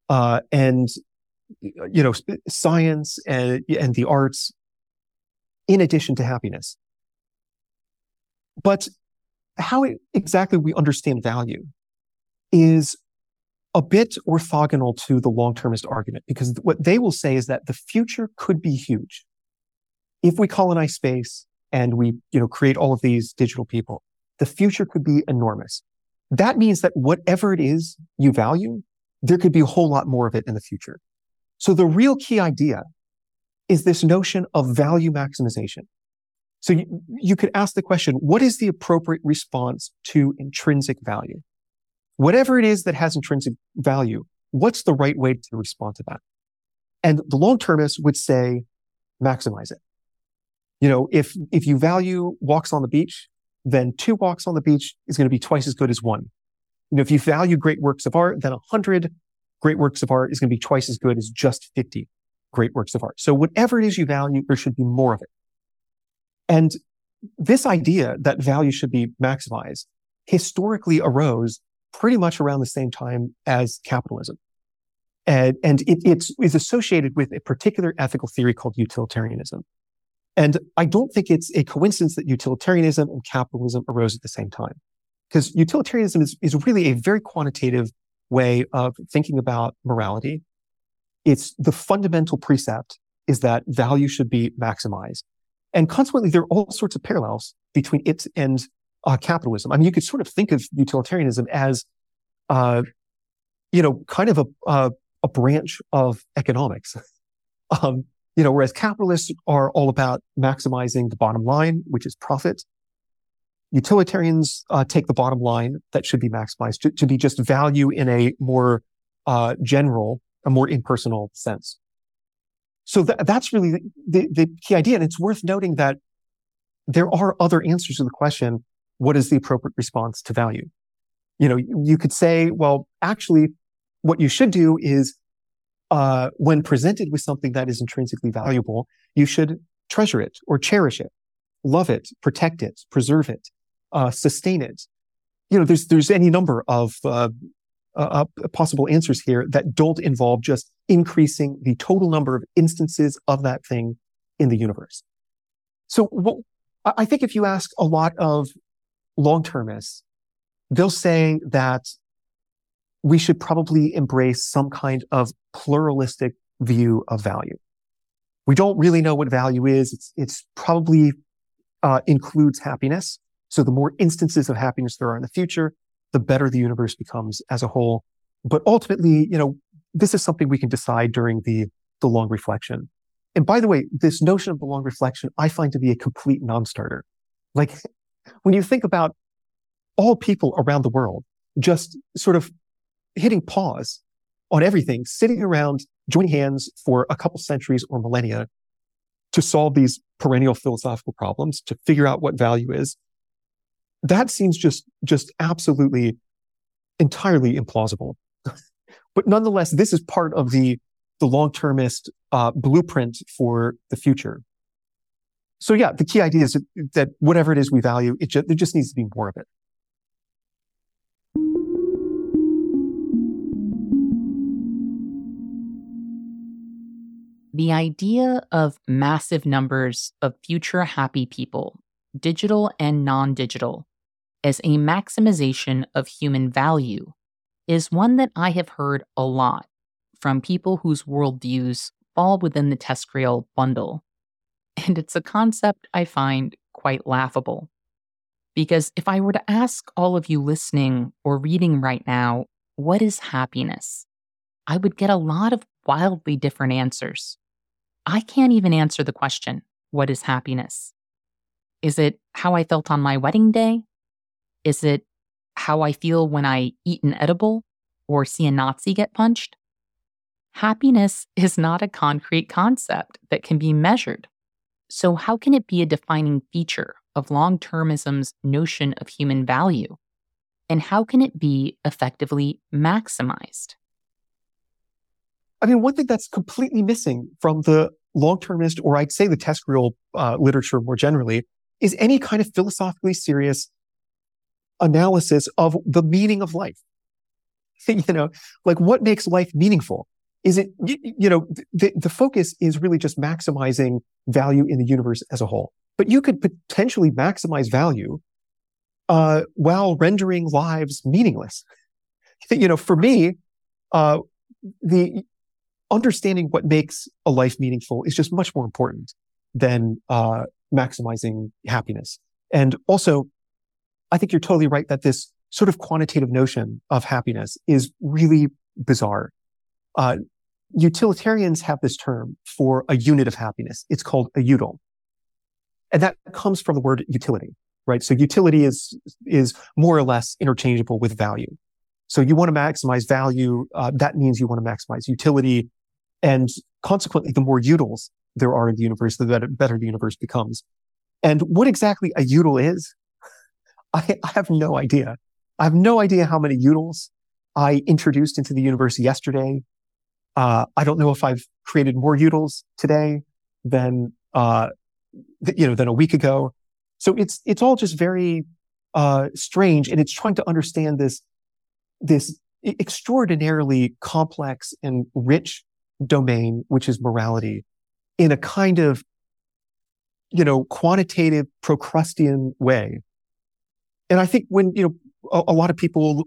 uh, and you know, science and and the arts, in addition to happiness. But how exactly we understand value is a bit orthogonal to the long-termist argument because what they will say is that the future could be huge. If we colonize space, and we, you know, create all of these digital people, the future could be enormous. That means that whatever it is you value, there could be a whole lot more of it in the future. So the real key idea is this notion of value maximization. So you, you could ask the question, what is the appropriate response to intrinsic value? Whatever it is that has intrinsic value, what's the right way to respond to that? And the long termists would say, maximize it. You know, if, if you value walks on the beach, then two walks on the beach is going to be twice as good as one. You know, if you value great works of art, then a hundred great works of art is going to be twice as good as just 50 great works of art. So whatever it is you value, there should be more of it. And this idea that value should be maximized historically arose pretty much around the same time as capitalism. And, and it, it's, is associated with a particular ethical theory called utilitarianism. And I don't think it's a coincidence that utilitarianism and capitalism arose at the same time. Because utilitarianism is, is really a very quantitative way of thinking about morality. It's the fundamental precept is that value should be maximized. And consequently, there are all sorts of parallels between it and uh, capitalism. I mean, you could sort of think of utilitarianism as, uh, you know, kind of a, uh, a branch of economics. um, you know, whereas capitalists are all about maximizing the bottom line, which is profit. Utilitarians uh, take the bottom line that should be maximized to, to be just value in a more uh, general, a more impersonal sense. So th- that's really the, the, the key idea. And it's worth noting that there are other answers to the question, what is the appropriate response to value? You know, you could say, well, actually, what you should do is, uh, when presented with something that is intrinsically valuable, you should treasure it or cherish it, love it, protect it, preserve it, uh, sustain it. You know, there's there's any number of uh, uh, uh, possible answers here that don't involve just increasing the total number of instances of that thing in the universe. So what, I think if you ask a lot of long-termists, they'll say that we should probably embrace some kind of pluralistic view of value. We don't really know what value is. It's, it's probably uh, includes happiness. So the more instances of happiness there are in the future, the better the universe becomes as a whole. But ultimately, you know, this is something we can decide during the, the long reflection. And by the way, this notion of the long reflection, I find to be a complete non-starter. Like when you think about all people around the world just sort of hitting pause on everything, sitting around, joining hands for a couple centuries or millennia to solve these perennial philosophical problems, to figure out what value is, that seems just, just absolutely entirely implausible. but nonetheless, this is part of the, the long-termist uh, blueprint for the future. So yeah, the key idea is that, whatever it is we value, it just, there just needs to be more of it. The idea of massive numbers of future happy people, digital and non digital, as a maximization of human value is one that I have heard a lot from people whose worldviews fall within the TESCREAL bundle. And it's a concept I find quite laughable. Because if I were to ask all of you listening or reading right now, what is happiness? I would get a lot of wildly different answers. I can't even answer the question, what is happiness? Is it how I felt on my wedding day? Is it how I feel when I eat an edible or see a Nazi get punched? Happiness is not a concrete concept that can be measured. So, how can it be a defining feature of long termism's notion of human value? And how can it be effectively maximized? I mean, one thing that's completely missing from the long termist, or I'd say the TESCREAL uh, literature more generally, is any kind of philosophically serious analysis of the meaning of life. you know, like what makes life meaningful? Is it, you, you know, the, the focus is really just maximizing value in the universe as a whole. But you could potentially maximize value uh, while rendering lives meaningless. You know, for me, uh, the understanding what makes a life meaningful is just much more important than uh, maximizing happiness. And also, I think you're totally right that this sort of quantitative notion of happiness is really bizarre. Uh, utilitarians have this term for a unit of happiness. It's called a util. And that comes from the word utility, right? So utility is, is more or less interchangeable with value. So you want to maximize value. Uh, that means you want to maximize utility. And consequently, the more utils there are in the universe, the better, the universe becomes. And what exactly a util is, I, I have no idea. I have no idea how many utils I introduced into the universe yesterday. Uh, I don't know if I've created more utils today than, uh, th- you know, than a week ago. So it's, it's all just very, uh, strange. And it's trying to understand this, this extraordinarily complex and rich domain, which is morality in a kind of, you know, quantitative Procrustean way. And I think when, you know, a, a lot of people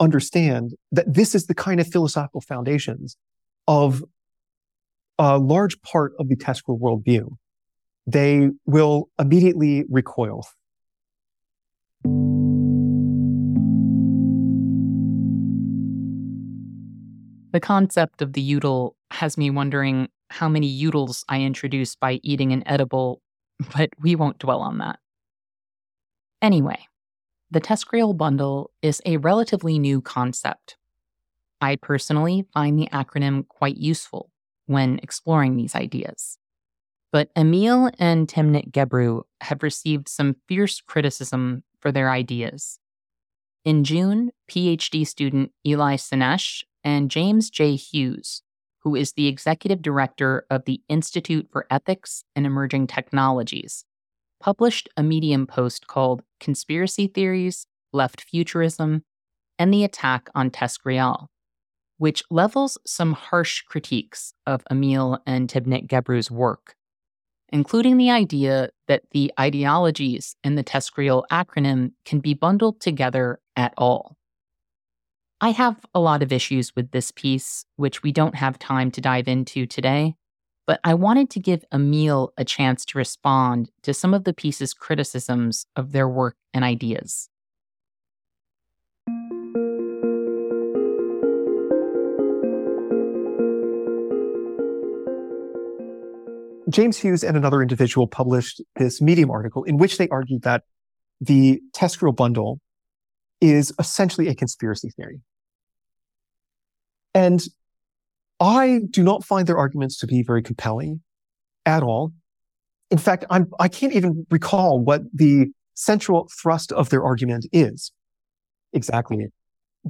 understand that this is the kind of philosophical foundations of a large part of the TESCREAL worldview, they will immediately recoil. The concept of the util has me wondering how many utils I introduce by eating an edible, but we won't dwell on that. Anyway, the TESCREAL bundle is a relatively new concept. I personally find the acronym quite useful when exploring these ideas. But Émile and Timnit Gebru have received some fierce criticism for their ideas. In June, PhD student Eli Sennesh and James J. Hughes, who is the executive director of the Institute for Ethics and Emerging Technologies, published a Medium post called Conspiracy Theories, Left Futurism, and the Attack on TESCREAL, which levels some harsh critiques of Émile and Timnit Gebru's work, including the idea that the ideologies in the TESCREAL acronym can be bundled together at all. I have a lot of issues with this piece, which we don't have time to dive into today, but I wanted to give Émile a chance to respond to some of the piece's criticisms of their work and ideas. James Hughes and another individual published this Medium article in which they argued that the TESCREAL bundle is essentially a conspiracy theory. And I do not find their arguments to be very compelling at all. In fact, I'm, I can't even recall what the central thrust of their argument is exactly.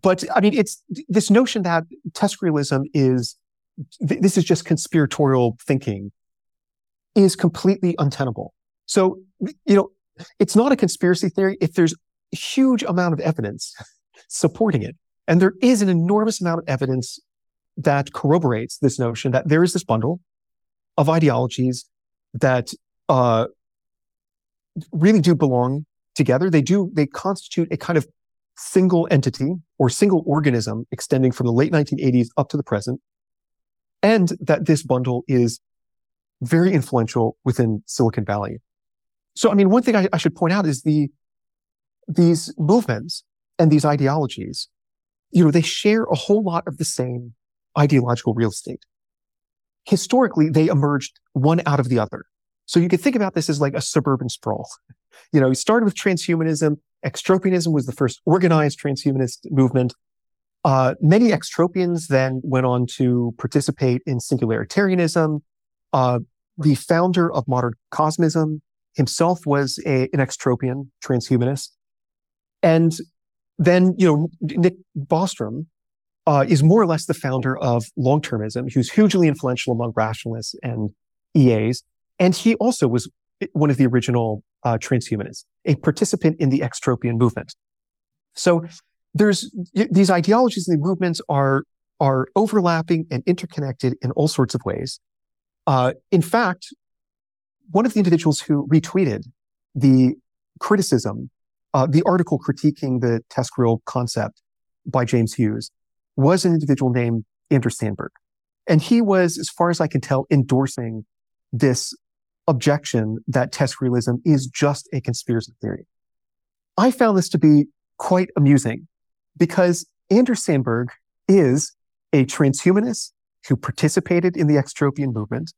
But I mean, it's this notion that TESCREALism is, this is just conspiratorial thinking is completely untenable. So, you know, it's not a conspiracy theory if there's a huge amount of evidence supporting it. And there is an enormous amount of evidence that corroborates this notion that there is this bundle of ideologies that uh, really do belong together. They do, they constitute a kind of single entity or single organism extending from the late 1980s up to the present. And that this bundle is very influential within Silicon Valley. So, I mean, one thing I, I should point out is the, these movements and these ideologies, you know, they share a whole lot of the same ideological real estate. Historically, they emerged one out of the other. So you could think about this as like a suburban sprawl. You know, it started with transhumanism. Extropianism was the first organized transhumanist movement. Uh, many extropians then went on to participate in singularitarianism. Uh, the founder of modern cosmism himself was a, an extropian transhumanist. And then, you know, Nick Bostrom, uh, is more or less the founder of long-termism, who's hugely influential among rationalists and EAs. And he also was one of the original uh, transhumanists, a participant in the extropian movement. So there's these ideologies and the movements are are overlapping and interconnected in all sorts of ways. Uh, in fact, one of the individuals who retweeted the criticism, uh, the article critiquing the TESCREAL concept by James Hughes, was an individual named Anders Sandberg. And he was, as far as I can tell, endorsing this objection that TESCREALism is just a conspiracy theory. I found this to be quite amusing because Anders Sandberg is a transhumanist who participated in the extropian movement,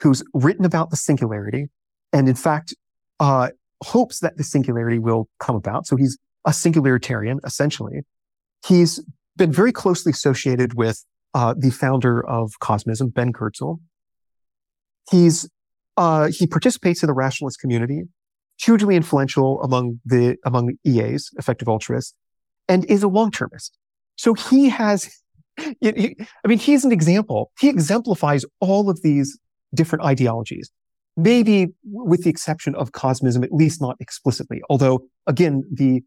who's written about the singularity, and in fact, uh, hopes that the singularity will come about. So he's a singularitarian, essentially. He's been very closely associated with uh, the founder of Cosmism, Ben Goertzel. He's uh, he participates in the rationalist community, hugely influential among the among EAs, effective altruists, and is a long-termist. So he has, I mean, he's an example. He exemplifies all of these different ideologies. Maybe with the exception of cosmism, at least not explicitly. Although, again, the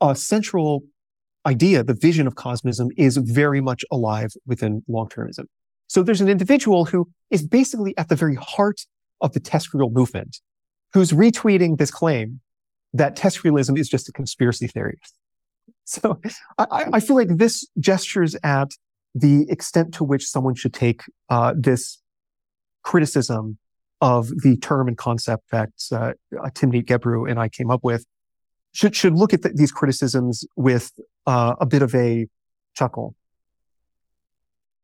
uh, central idea, the vision of cosmism is very much alive within long-termism. So there's an individual who is basically at the very heart of the TESCREAL movement, who's retweeting this claim that TESCREALism is just a conspiracy theory. So I, I, feel like this gestures at the extent to which someone should take uh, this criticism of the term and concept that uh, Timnit Gebru and I came up with should should look at the, these criticisms with uh, a bit of a chuckle.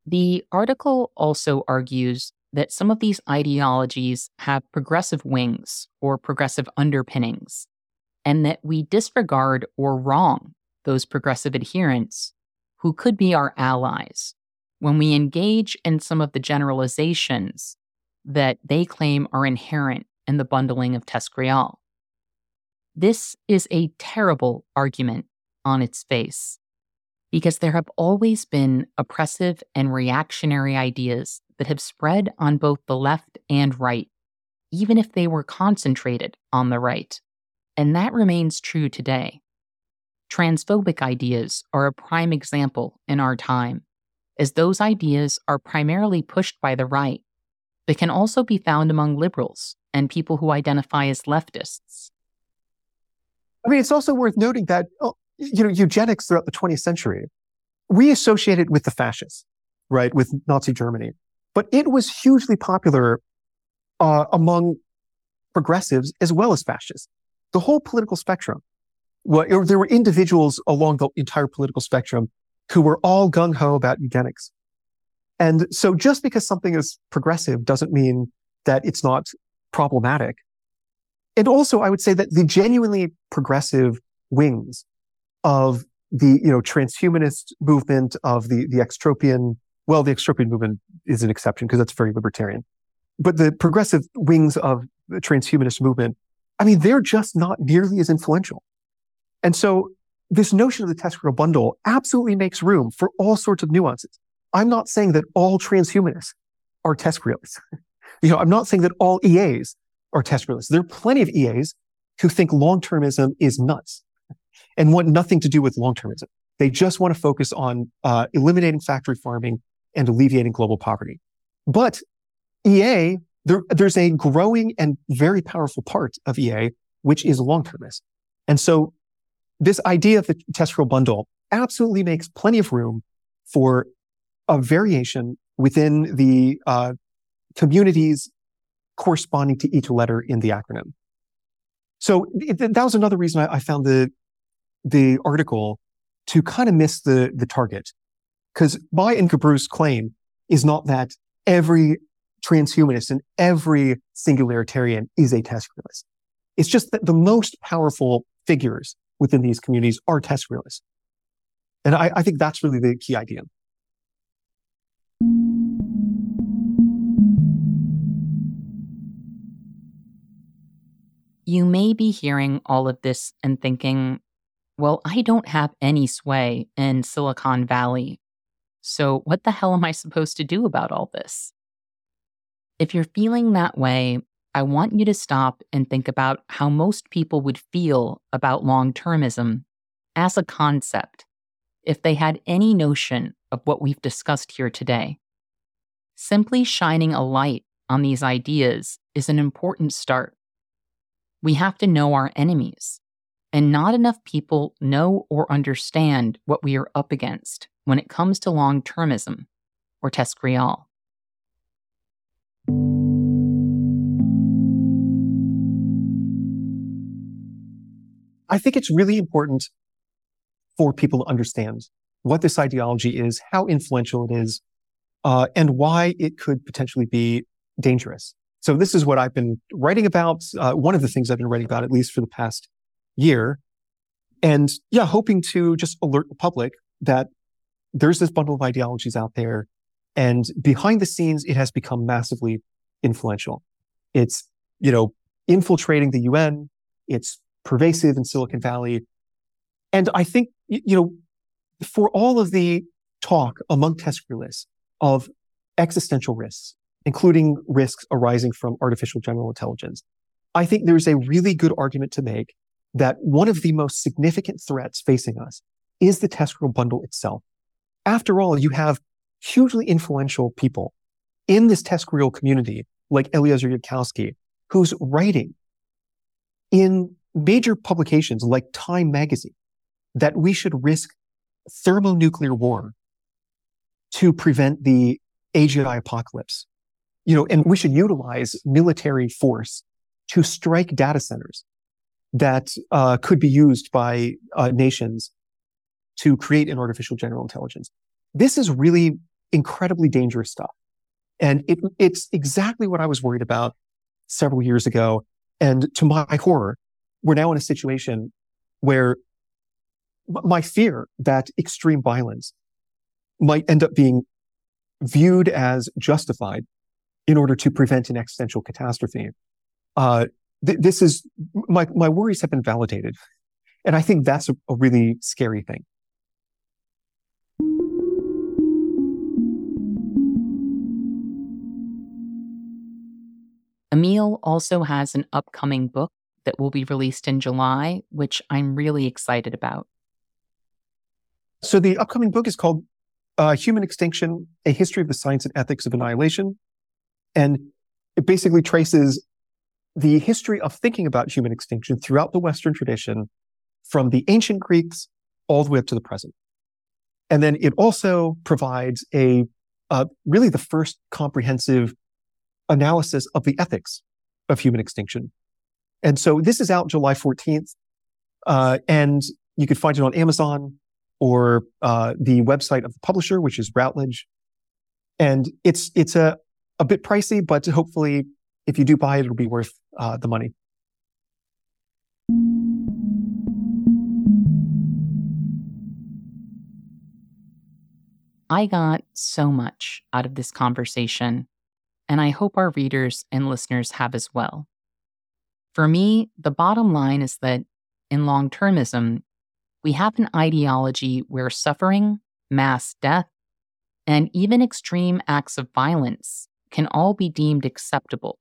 The article also argues that some of these ideologies have progressive wings or progressive underpinnings, and that we disregard or wrong those progressive adherents who could be our allies when we engage in some of the generalizations that they claim are inherent in the bundling of TESCREAL. This is a terrible argument on its face because there have always been oppressive and reactionary ideas that have spread on both the left and right, even if they were concentrated on the right. And that remains true today. Transphobic ideas are a prime example in our time, as those ideas are primarily pushed by the right, but can also be found among liberals and people who identify as leftists. I mean, it's also worth noting that oh, you know eugenics throughout the 20th century, we associate it with the fascists, right, with Nazi Germany, but it was hugely popular uh, among progressives as well as fascists. The whole political spectrum well, there were individuals along the entire political spectrum who were all gung ho about eugenics. And so just because something is progressive doesn't mean that it's not problematic. And also, I would say that the genuinely progressive wings of the, you know, transhumanist movement of the, the extropian, well, the extropian movement is an exception because that's very libertarian, but the progressive wings of the transhumanist movement, I mean, they're just not nearly as influential. And so this notion of the TESCREAL bundle absolutely makes room for all sorts of nuances. I'm not saying that all transhumanists are TESCREALists. you know, I'm not saying that all EAs are TESCREALists. There are plenty of EAs who think long-termism is nuts and want nothing to do with long-termism. They just want to focus on uh, eliminating factory farming and alleviating global poverty. But EA, there, there's a growing and very powerful part of EA, which is long-termist. And so this idea of the TESCREAL bundle absolutely makes plenty of room for a variation within the uh, communities corresponding to each letter in the acronym. So it, that was another reason I, I, found the the article to kind of miss the the target, because my and Gebru's claim is not that every transhumanist and every singularitarian is a TESCREAList. It's just that the most powerful figures within these communities are TESCREALists. And I, I think that's really the key idea. You may be hearing all of this and thinking, well, I don't have any sway in Silicon Valley. So, what the hell am I supposed to do about all this? If you're feeling that way, I want you to stop and think about how most people would feel about long termism as a concept if they had any notion of what we've discussed here today. Simply shining a light on these ideas is an important start. We have to know our enemies, and not enough people know or understand what we are up against when it comes to long termism or TESCREAL. I think it's really important for people to understand what this ideology is, how influential it is, uh, and why it could potentially be dangerous. So this is what I've been writing about. Uh, one of the things I've been writing about, at least for the past year. And yeah, hoping to just alert the public that there's this bundle of ideologies out there. And behind the scenes, it has become massively influential. It's, you know, infiltrating the UN. It's pervasive in Silicon Valley. And I think, you know, for all of the talk among TESCREALists of existential risks, including risks arising from artificial general intelligence, I think there's a really good argument to make that one of the most significant threats facing us is the TESCREAL bundle itself. After all, you have hugely influential people in this TESCREAL community, like Eliezer Yudkowsky, who's writing in major publications like Time magazine that we should risk thermonuclear war to prevent the AGI apocalypse. You know, and we should utilize military force to strike data centers that uh, could be used by uh, nations to create an artificial general intelligence. This is really incredibly dangerous stuff. And it, it's exactly what I was worried about several years ago. And to my horror, we're now in a situation where my fear that extreme violence might end up being viewed as justified in order to prevent an existential catastrophe. Uh, th- this is my my worries have been validated, and I think that's a, a really scary thing. Émile also has an upcoming book that will be released in July, which I'm really excited about. So the upcoming book is called uh, Human Extinction, A History of the Science and Ethics of Annihilation. And it basically traces the history of thinking about human extinction throughout the Western tradition from the ancient Greeks all the way up to the present. And then it also provides a uh, really the first comprehensive analysis of the ethics of human extinction. And so this is out July 14th. Uh, and you can find it on Amazon or uh, the website of the publisher, which is Routledge. And it's it's a a bit pricey, but hopefully, if you do buy it, it'll be worth uh, the money. I got so much out of this conversation, and I hope our readers and listeners have as well. For me, the bottom line is that in long termism, we have an ideology where suffering, mass death, and even extreme acts of violence can all be deemed acceptable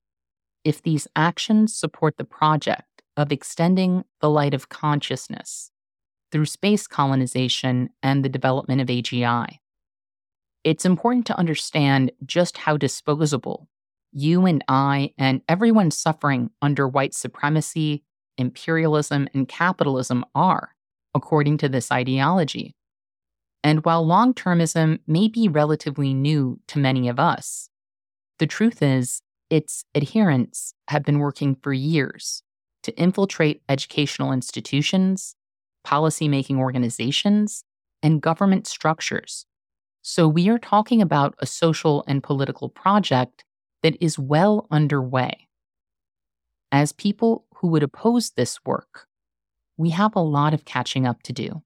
if these actions support the project of extending the light of consciousness through space colonization and the development of AGI. It's important to understand just how disposable you and I and everyone suffering under white supremacy, imperialism, and capitalism are, according to this ideology. And while long termism may be relatively new to many of us, the truth is, its adherents have been working for years to infiltrate educational institutions, policymaking organizations, and government structures. So we are talking about a social and political project that is well underway. As people who would oppose this work, we have a lot of catching up to do.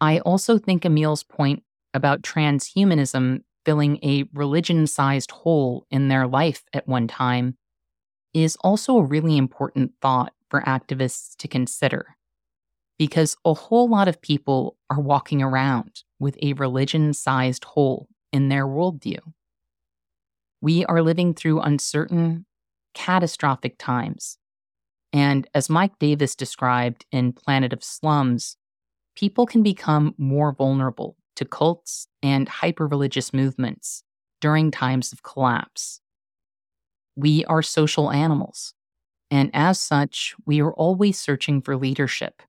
I also think Émile's point about transhumanism filling a religion sized hole in their life at one time is also a really important thought for activists to consider. Because a whole lot of people are walking around with a religion sized hole in their worldview. We are living through uncertain, catastrophic times. And as Mike Davis described in Planet of Slums, people can become more vulnerable to cults and hyper religious movements during times of collapse. We are social animals, and as such, we are always searching for leadership,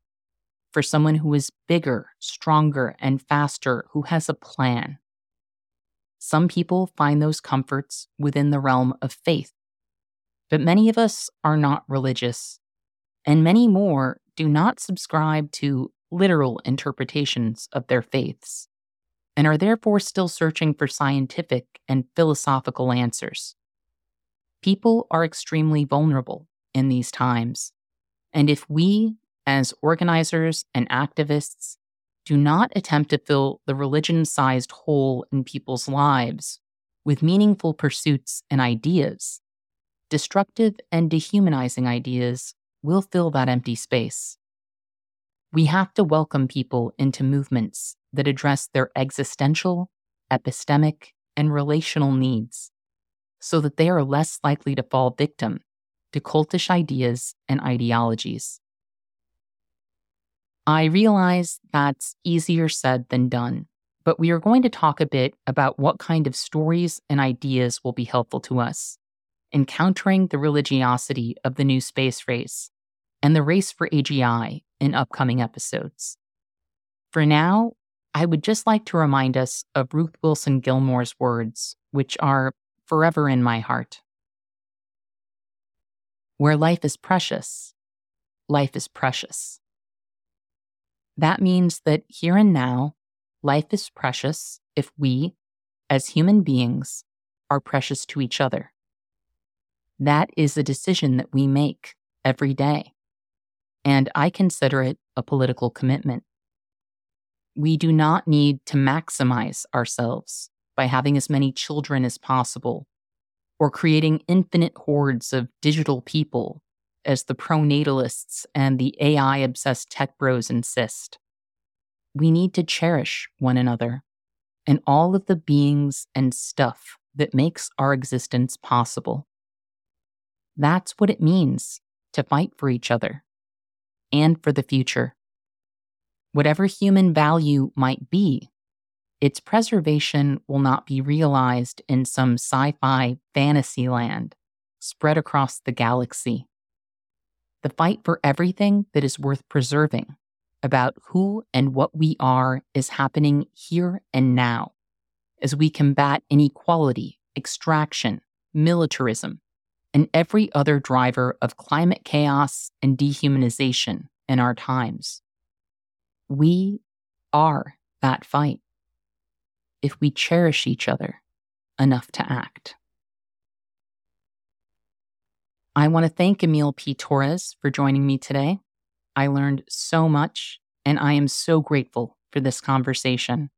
for someone who is bigger, stronger, and faster, who has a plan. Some people find those comforts within the realm of faith, but many of us are not religious, and many more do not subscribe to literal interpretations of their faiths. And are therefore still searching for scientific and philosophical answers. People are extremely vulnerable in these times, and if we, as organizers and activists, do not attempt to fill the religion sized hole in people's lives with meaningful pursuits and ideas, destructive and dehumanizing ideas will fill that empty space. We have to welcome people into movements that address their existential, epistemic, and relational needs so that they are less likely to fall victim to cultish ideas and ideologies. I realize that's easier said than done, but we are going to talk a bit about what kind of stories and ideas will be helpful to us, encountering the religiosity of the new space race and the race for AGI in upcoming episodes. For now, I would just like to remind us of Ruth Wilson Gilmore's words, which are forever in my heart. Where life is precious, life is precious. That means that here and now, life is precious if we, as human beings, are precious to each other. That is a decision that we make every day, and I consider it a political commitment. We do not need to maximize ourselves by having as many children as possible or creating infinite hordes of digital people as the pronatalists and the AI obsessed tech bros insist. We need to cherish one another and all of the beings and stuff that makes our existence possible. That's what it means to fight for each other and for the future. Whatever human value might be, its preservation will not be realized in some sci fi fantasy land spread across the galaxy. The fight for everything that is worth preserving about who and what we are is happening here and now as we combat inequality, extraction, militarism, and every other driver of climate chaos and dehumanization in our times. We are that fight if we cherish each other enough to act. I want to thank Émile P. Torres for joining me today. I learned so much, and I am so grateful for this conversation.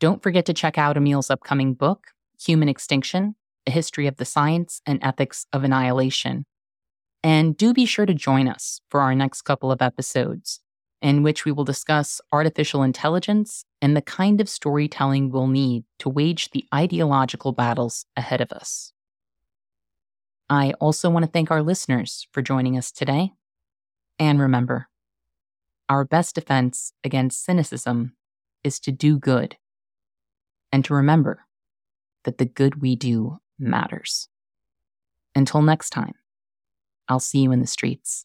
Don't forget to check out Émile's upcoming book, Human Extinction A History of the Science and Ethics of Annihilation. And do be sure to join us for our next couple of episodes, in which we will discuss artificial intelligence and the kind of storytelling we'll need to wage the ideological battles ahead of us. I also want to thank our listeners for joining us today. And remember, our best defense against cynicism is to do good and to remember that the good we do matters. Until next time, I'll see you in the streets.